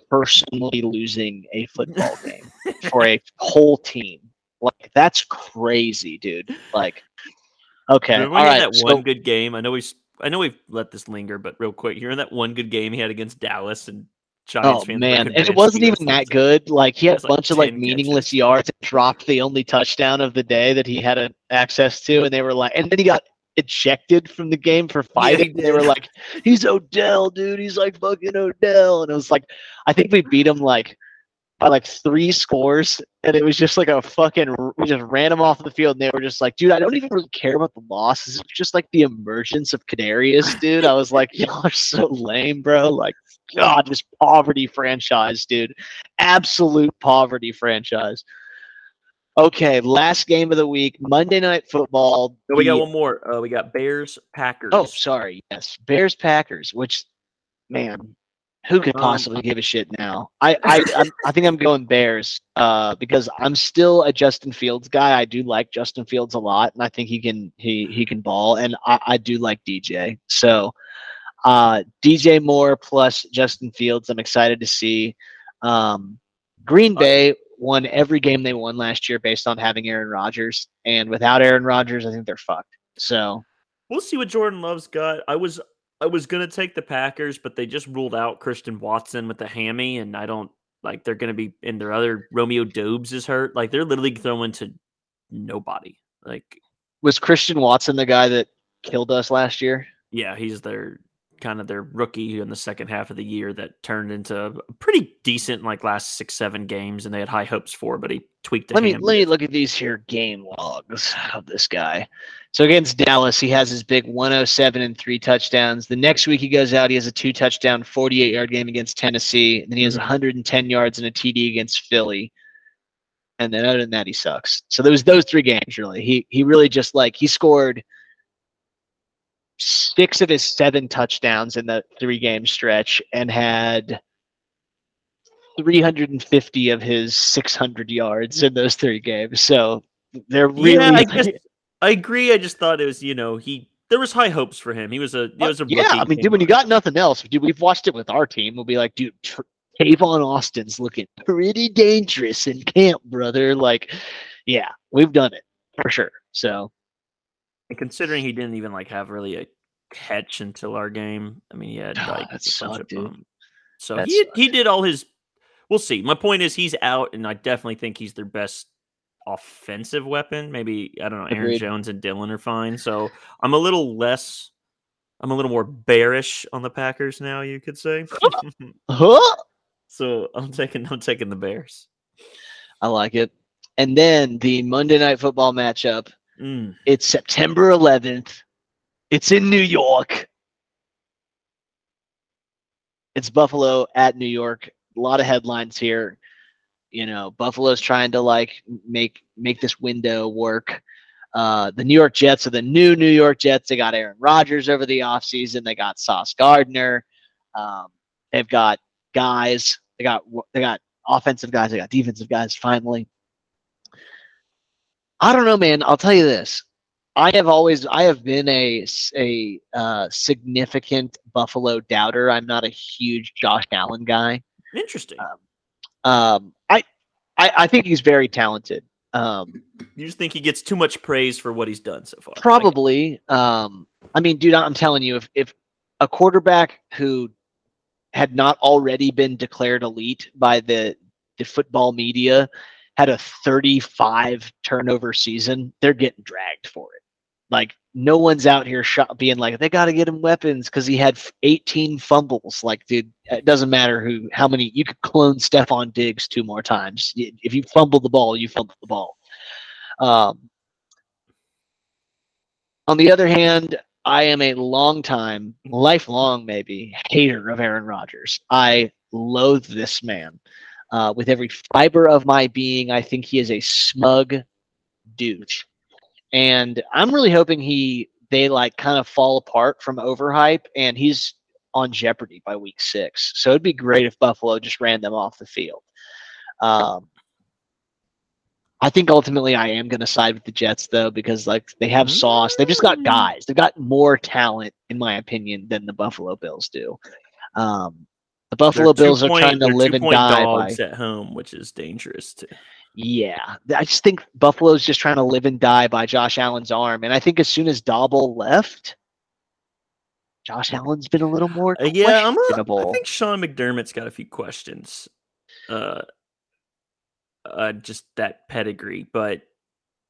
personally losing a football game for a whole team. Like that's crazy, dude. Like okay, Remember all when he had right. that So, one good game? I know we've I know we've let this linger, but real quick, you remember that one good game he had against Dallas and Giants oh man, and it wasn't even that good. Like he had a like bunch of like meaningless catches. yards and dropped the only touchdown of the day that he had a, access to, and they were like, and then he got ejected from the game for fighting. they were like, he's Odell, dude. He's like fucking Odell, and it was like, I think we beat him like by like three scores, and it was just like a fucking. We just ran them off the field, and they were just like, dude, I don't even really care about the losses. Is just like the emergence of Kadarius, dude. I was like, y'all are so lame, bro. Like, God, this poverty franchise, dude. Absolute poverty franchise. Okay, last game of the week, Monday Night Football. No, we got one more. Uh, we got Bears Packers. Oh, sorry. Yes, Bears Packers. Which, man, who could Um, possibly give a shit now? I I I'm, I think I'm going Bears. Uh, because I'm still a Justin Fields guy. I do like Justin Fields a lot, and I think he can he he can ball, and I I do like DJ. So, uh, DJ Moore plus Justin Fields. I'm excited to see. Um, Green Uh, Bay won every game they won last year based on having Aaron Rodgers, and without Aaron Rodgers, I think they're fucked. So. We'll see what Jordan Love's got. I was I was gonna take the Packers, but they just ruled out Christian Watson with the hammy, and I don't like they're gonna be and their other Romeo Doubs is hurt. Like they're literally throwing to nobody. Like was Christian Watson the guy that killed us last year? yeah, he's their kind of their rookie in the second half of the year that turned into a pretty decent like last six seven games, and they had high hopes for, but he tweaked. Let me let me look at these here game logs of this guy. So against Dallas, he has his big 107 and three touchdowns. The next week he goes out, he has a two touchdown, 48 yard game against Tennessee, and then he has Mhm. 110 yards and a TD against Philly. And then other than that, he sucks. So there was those three games really. He he really just like he scored six of his seven touchdowns in the three game stretch and had 350 of his 600 yards in those three games. So they're really Yeah, I guess I agree. I just thought it was you know he there was high hopes for him. He was a he uh, was a yeah. I mean, dude, when you got nothing else, dude, we've watched it with our team. We'll be like, dude, tr- Tavon Austin's looking pretty dangerous in camp, brother. Like, yeah, we've done it for sure. So And considering he didn't even like have really a catch until our game, I mean, he had Oh, like that a bunch sucked, of dude. So That he he did all his. We'll see. My point is he's out, and I definitely think he's their best offensive weapon. Maybe I don't know. Aaron Agreed. Jones and Dillon are fine. So I'm a little less. I'm a little more bearish on the Packers now. You could say. huh? so I'm taking I'm taking the Bears. I like it. And then the Monday Night Football matchup. Mm. It's September 11th. It's in New York. It's Buffalo at New York. A lot of headlines here. You know, Buffalo's trying to like make make this window work. Uh, the New York Jets are the new New York Jets. They got Aaron Rodgers over the offseason. They got Sauce Gardner. Um, they've got guys. They got they got offensive guys. They got defensive guys. Finally, I don't know, man. I'll tell you this. I have always I have been a uh, significant Buffalo doubter. I'm not a huge Josh Allen guy. Interesting. Um, I, I I think he's very talented. Um, you just think he gets too much praise for what he's done so far. Probably. Um, I mean, dude, I'm telling you, if if a quarterback who had not already been declared elite by the the football media had a 35 turnover season, they're getting dragged for it. Like no one's out here shot being like they got to get him weapons because he had 18 fumbles. Like, dude, it doesn't matter who, how many. You could clone Stefon Diggs two more times. If you fumble the ball, you fumble the ball. Um, on the other hand, I am a long time, lifelong maybe, hater of Aaron Rodgers. I loathe this man uh, with every fiber of my being. I think he is a smug douche, and I'm really hoping he they like kind of fall apart from overhype, and he's on jeopardy by week six. So it'd be great if Buffalo just ran them off the field. Um, I think ultimately I am going to side with the Jets though because like they have sauce. They've just got guys. They've got more talent in my opinion than the Buffalo Bills do. Um, the Buffalo Bills are trying to live and die by at home, which is dangerous too. yeah. I just think Buffalo's just trying to live and die by Josh Allen's arm. And I think as soon as Daboll left, Josh Allen's been a little more Uh, yeah, I'm a. I think Sean McDermott's got a few questions. Uh, uh, just that pedigree, but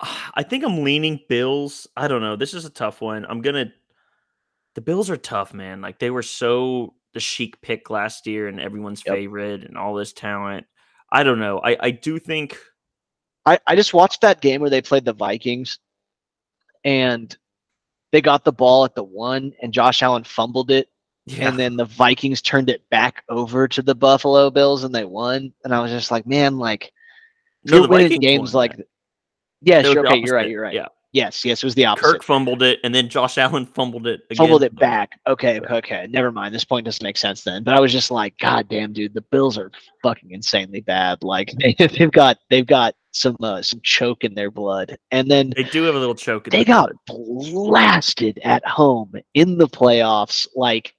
ah, I think I'm leaning Bills. I don't know. This is a tough one. I'm gonna. The Bills are tough, man. Like they were so the chic pick last year and everyone's Yep. favorite and all this talent. I don't know. I I do think. I, I just watched that game where they played the Vikings and they got the ball at the one and Josh Allen fumbled it Yeah, and then the Vikings turned it back over to the Buffalo Bills and they won. And I was just like, man, like No, you're winning Vikings games won like. Yes, you're the okay, you're right, you're right. Yeah, Yes, yes, it was the opposite. Kirk fumbled it, and then Josh Allen fumbled it. Again. fumbled it back. Okay, okay, okay. Never mind. This point doesn't make sense then. But I was just like, God damn, dude, the Bills are fucking insanely bad. Like they, they've got they've got some uh, some choke in their blood, and then They do have a little choke. In they got blasted at home in the playoffs. Like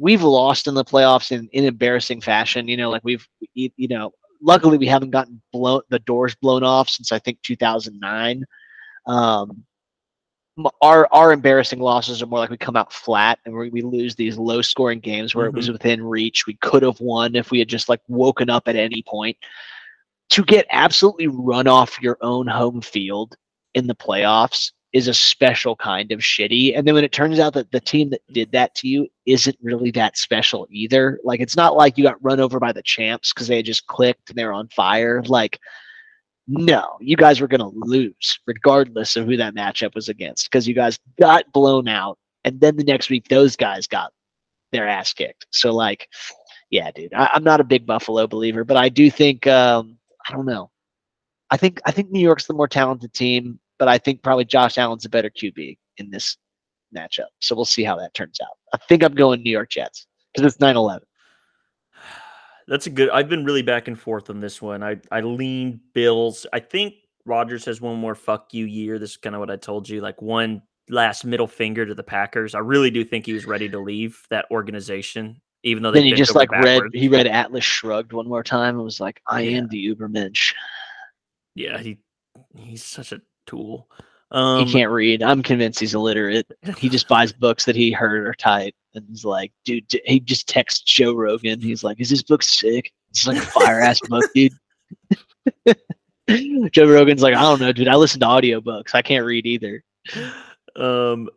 we've lost in the playoffs in, in embarrassing fashion. You know, like we've you you know, luckily we haven't gotten blown the doors blown off since I think 2009. Um, our our embarrassing losses are more like we come out flat and we, we lose these low scoring games where it was within reach. We could have won if we had just like woken up at any point. To get absolutely run off your own home field in the playoffs is a special kind of shitty. And then when it turns out that the team that did that to you isn't really that special either, like it's not like you got run over by the champs because they just clicked and they're on fire. Like, no, you guys were going to lose regardless of who that matchup was against because you guys got blown out. And then the next week, those guys got their ass kicked. So, like, yeah, dude, I, I'm not a big Buffalo believer, but I do think, um, I don't know. I think I think New York's the more talented team, but I think probably Josh Allen's a better QB in this matchup. So we'll see how that turns out. I think I'm going New York Jets because it's 9-11. That's a good. I've been really back and forth on this one. I I lean Bills. I think Rodgers has one more fuck you year. This is kind of what I told you. Like one last middle finger to the Packers. I really do think he was ready to leave that organization, even though they Then he just like read he read Atlas Shrugged one more time and was like, I Yeah. am the Ubermensch. Yeah, he he's such a tool. Um, he can't read. I'm convinced he's illiterate. He just buys books that he heard are tight, and he's like, dude. He just texts Joe Rogan. He's like, "Is this book sick? It's like a fire ass book, dude." Joe Rogan's like, "I don't know, dude. I listen to audiobooks. I can't read either." um,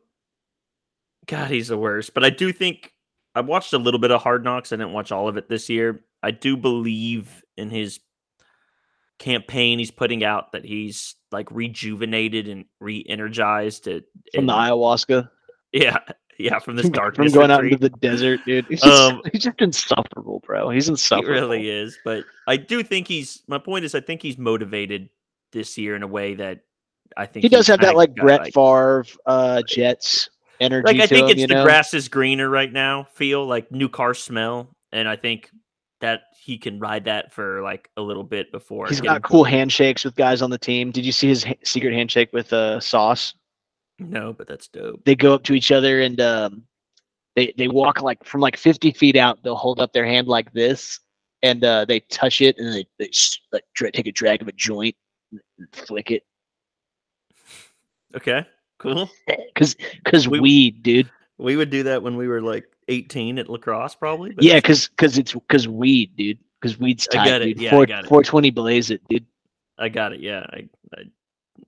God, he's the worst. But I do think I watched a little bit of Hard Knocks. I didn't watch all of it this year. I do believe in his campaign he's putting out that he's like rejuvenated and re-energized. From the ayahuasca, yeah, yeah, from this from darkness going out into the desert, dude. He's just, Um, he's just insufferable, bro. He's He insufferable. really is. But I do think he's. My point is, I think he's motivated this year in a way that I think He does have that like Brett Favre, uh, Jets energy. like I think him, it's the know? grass is greener right now. Feel like new car smell, and I think that he can ride that for like a little bit before. He's got cool handshakes with guys on the team. Did you see his ha- secret handshake with uh, Sauce? No, but that's dope. They go up to each other and um, they they walk like from like 50 feet out. They'll hold up their hand like this, and uh, they touch it, and they, they like dra- take a drag of a joint, and flick it, Okay, cool. because because We- weed, dude. We would do that when we were like 18 at lacrosse, probably. But Yeah, because because it's because weed, dude. Because weed's I tight, it. dude. Yeah, I got it. 420 blaze it, dude. I got it. Yeah, I, I,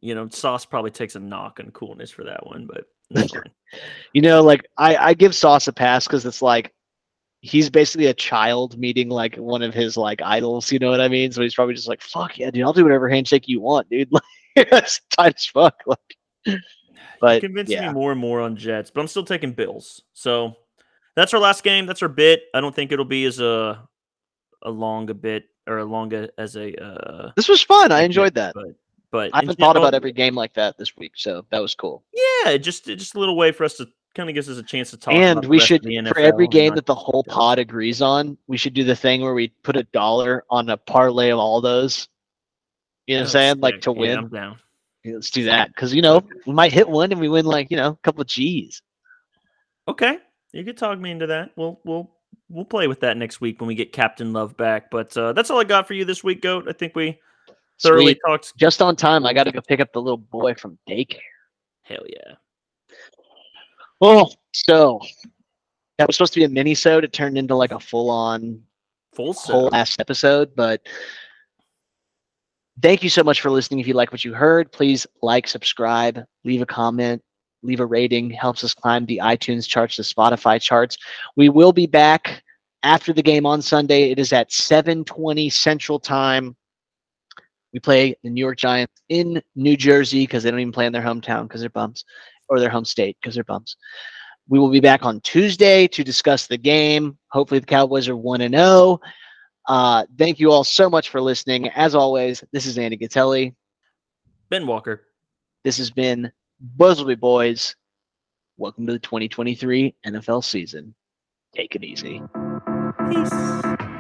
you know, Sauce probably takes a knock on coolness for that one, but. You know, like I, I give Sauce a pass because it's like he's basically a child meeting like one of his like idols. You know what I mean? So he's probably just like, "Fuck yeah, dude! I'll do whatever handshake you want, dude." it's tight as fuck. Like, but convincing yeah. me more and more on Jets, but I'm still taking Bills. So that's our last game. That's our bit. I don't think it'll be as a a long a bit or a long a, as a. Uh, this was fun. I enjoyed that. But but I haven't thought general, about every game like that this week, so that was cool. Yeah, just just a little way for us to kind of gives us a chance to talk. And about we should, for every game that the whole pod agrees on, we should do the thing where we put a dollar on a parlay of all those. You know what I'm Oh, saying? Like to win. Yeah, Let's do that because you know we might hit one and we win like you know a couple of G's. Okay, you could talk me into that. We'll we'll we'll play with that next week when we get Captain Love back. But uh, that's all I got for you this week, Goat. I think we thoroughly Sweet. talked. Just on time. I got to go pick up the little boy from daycare. Hell yeah. Oh, so that was supposed to be a mini sode. It turned into like a full on Full whole last episode, but thank you so much for listening. If you like what you heard, please like, subscribe, leave a comment, leave a rating. Helps us climb the iTunes charts, the Spotify charts. We will be back after the game on Sunday. It is at 7:20 Central Time. We play the New York Giants in New Jersey because they don't even play in their hometown because they're bums, or their home state because they're bums. We will be back on Tuesday to discuss the game. Hopefully, the Cowboys are 1 and 0. Uh, thank you all so much for listening. As always, this is Andy Gatelli. Ben Walker. This has been Buzzleby Boys. Welcome to the 2023 NFL season. Take it easy. Peace.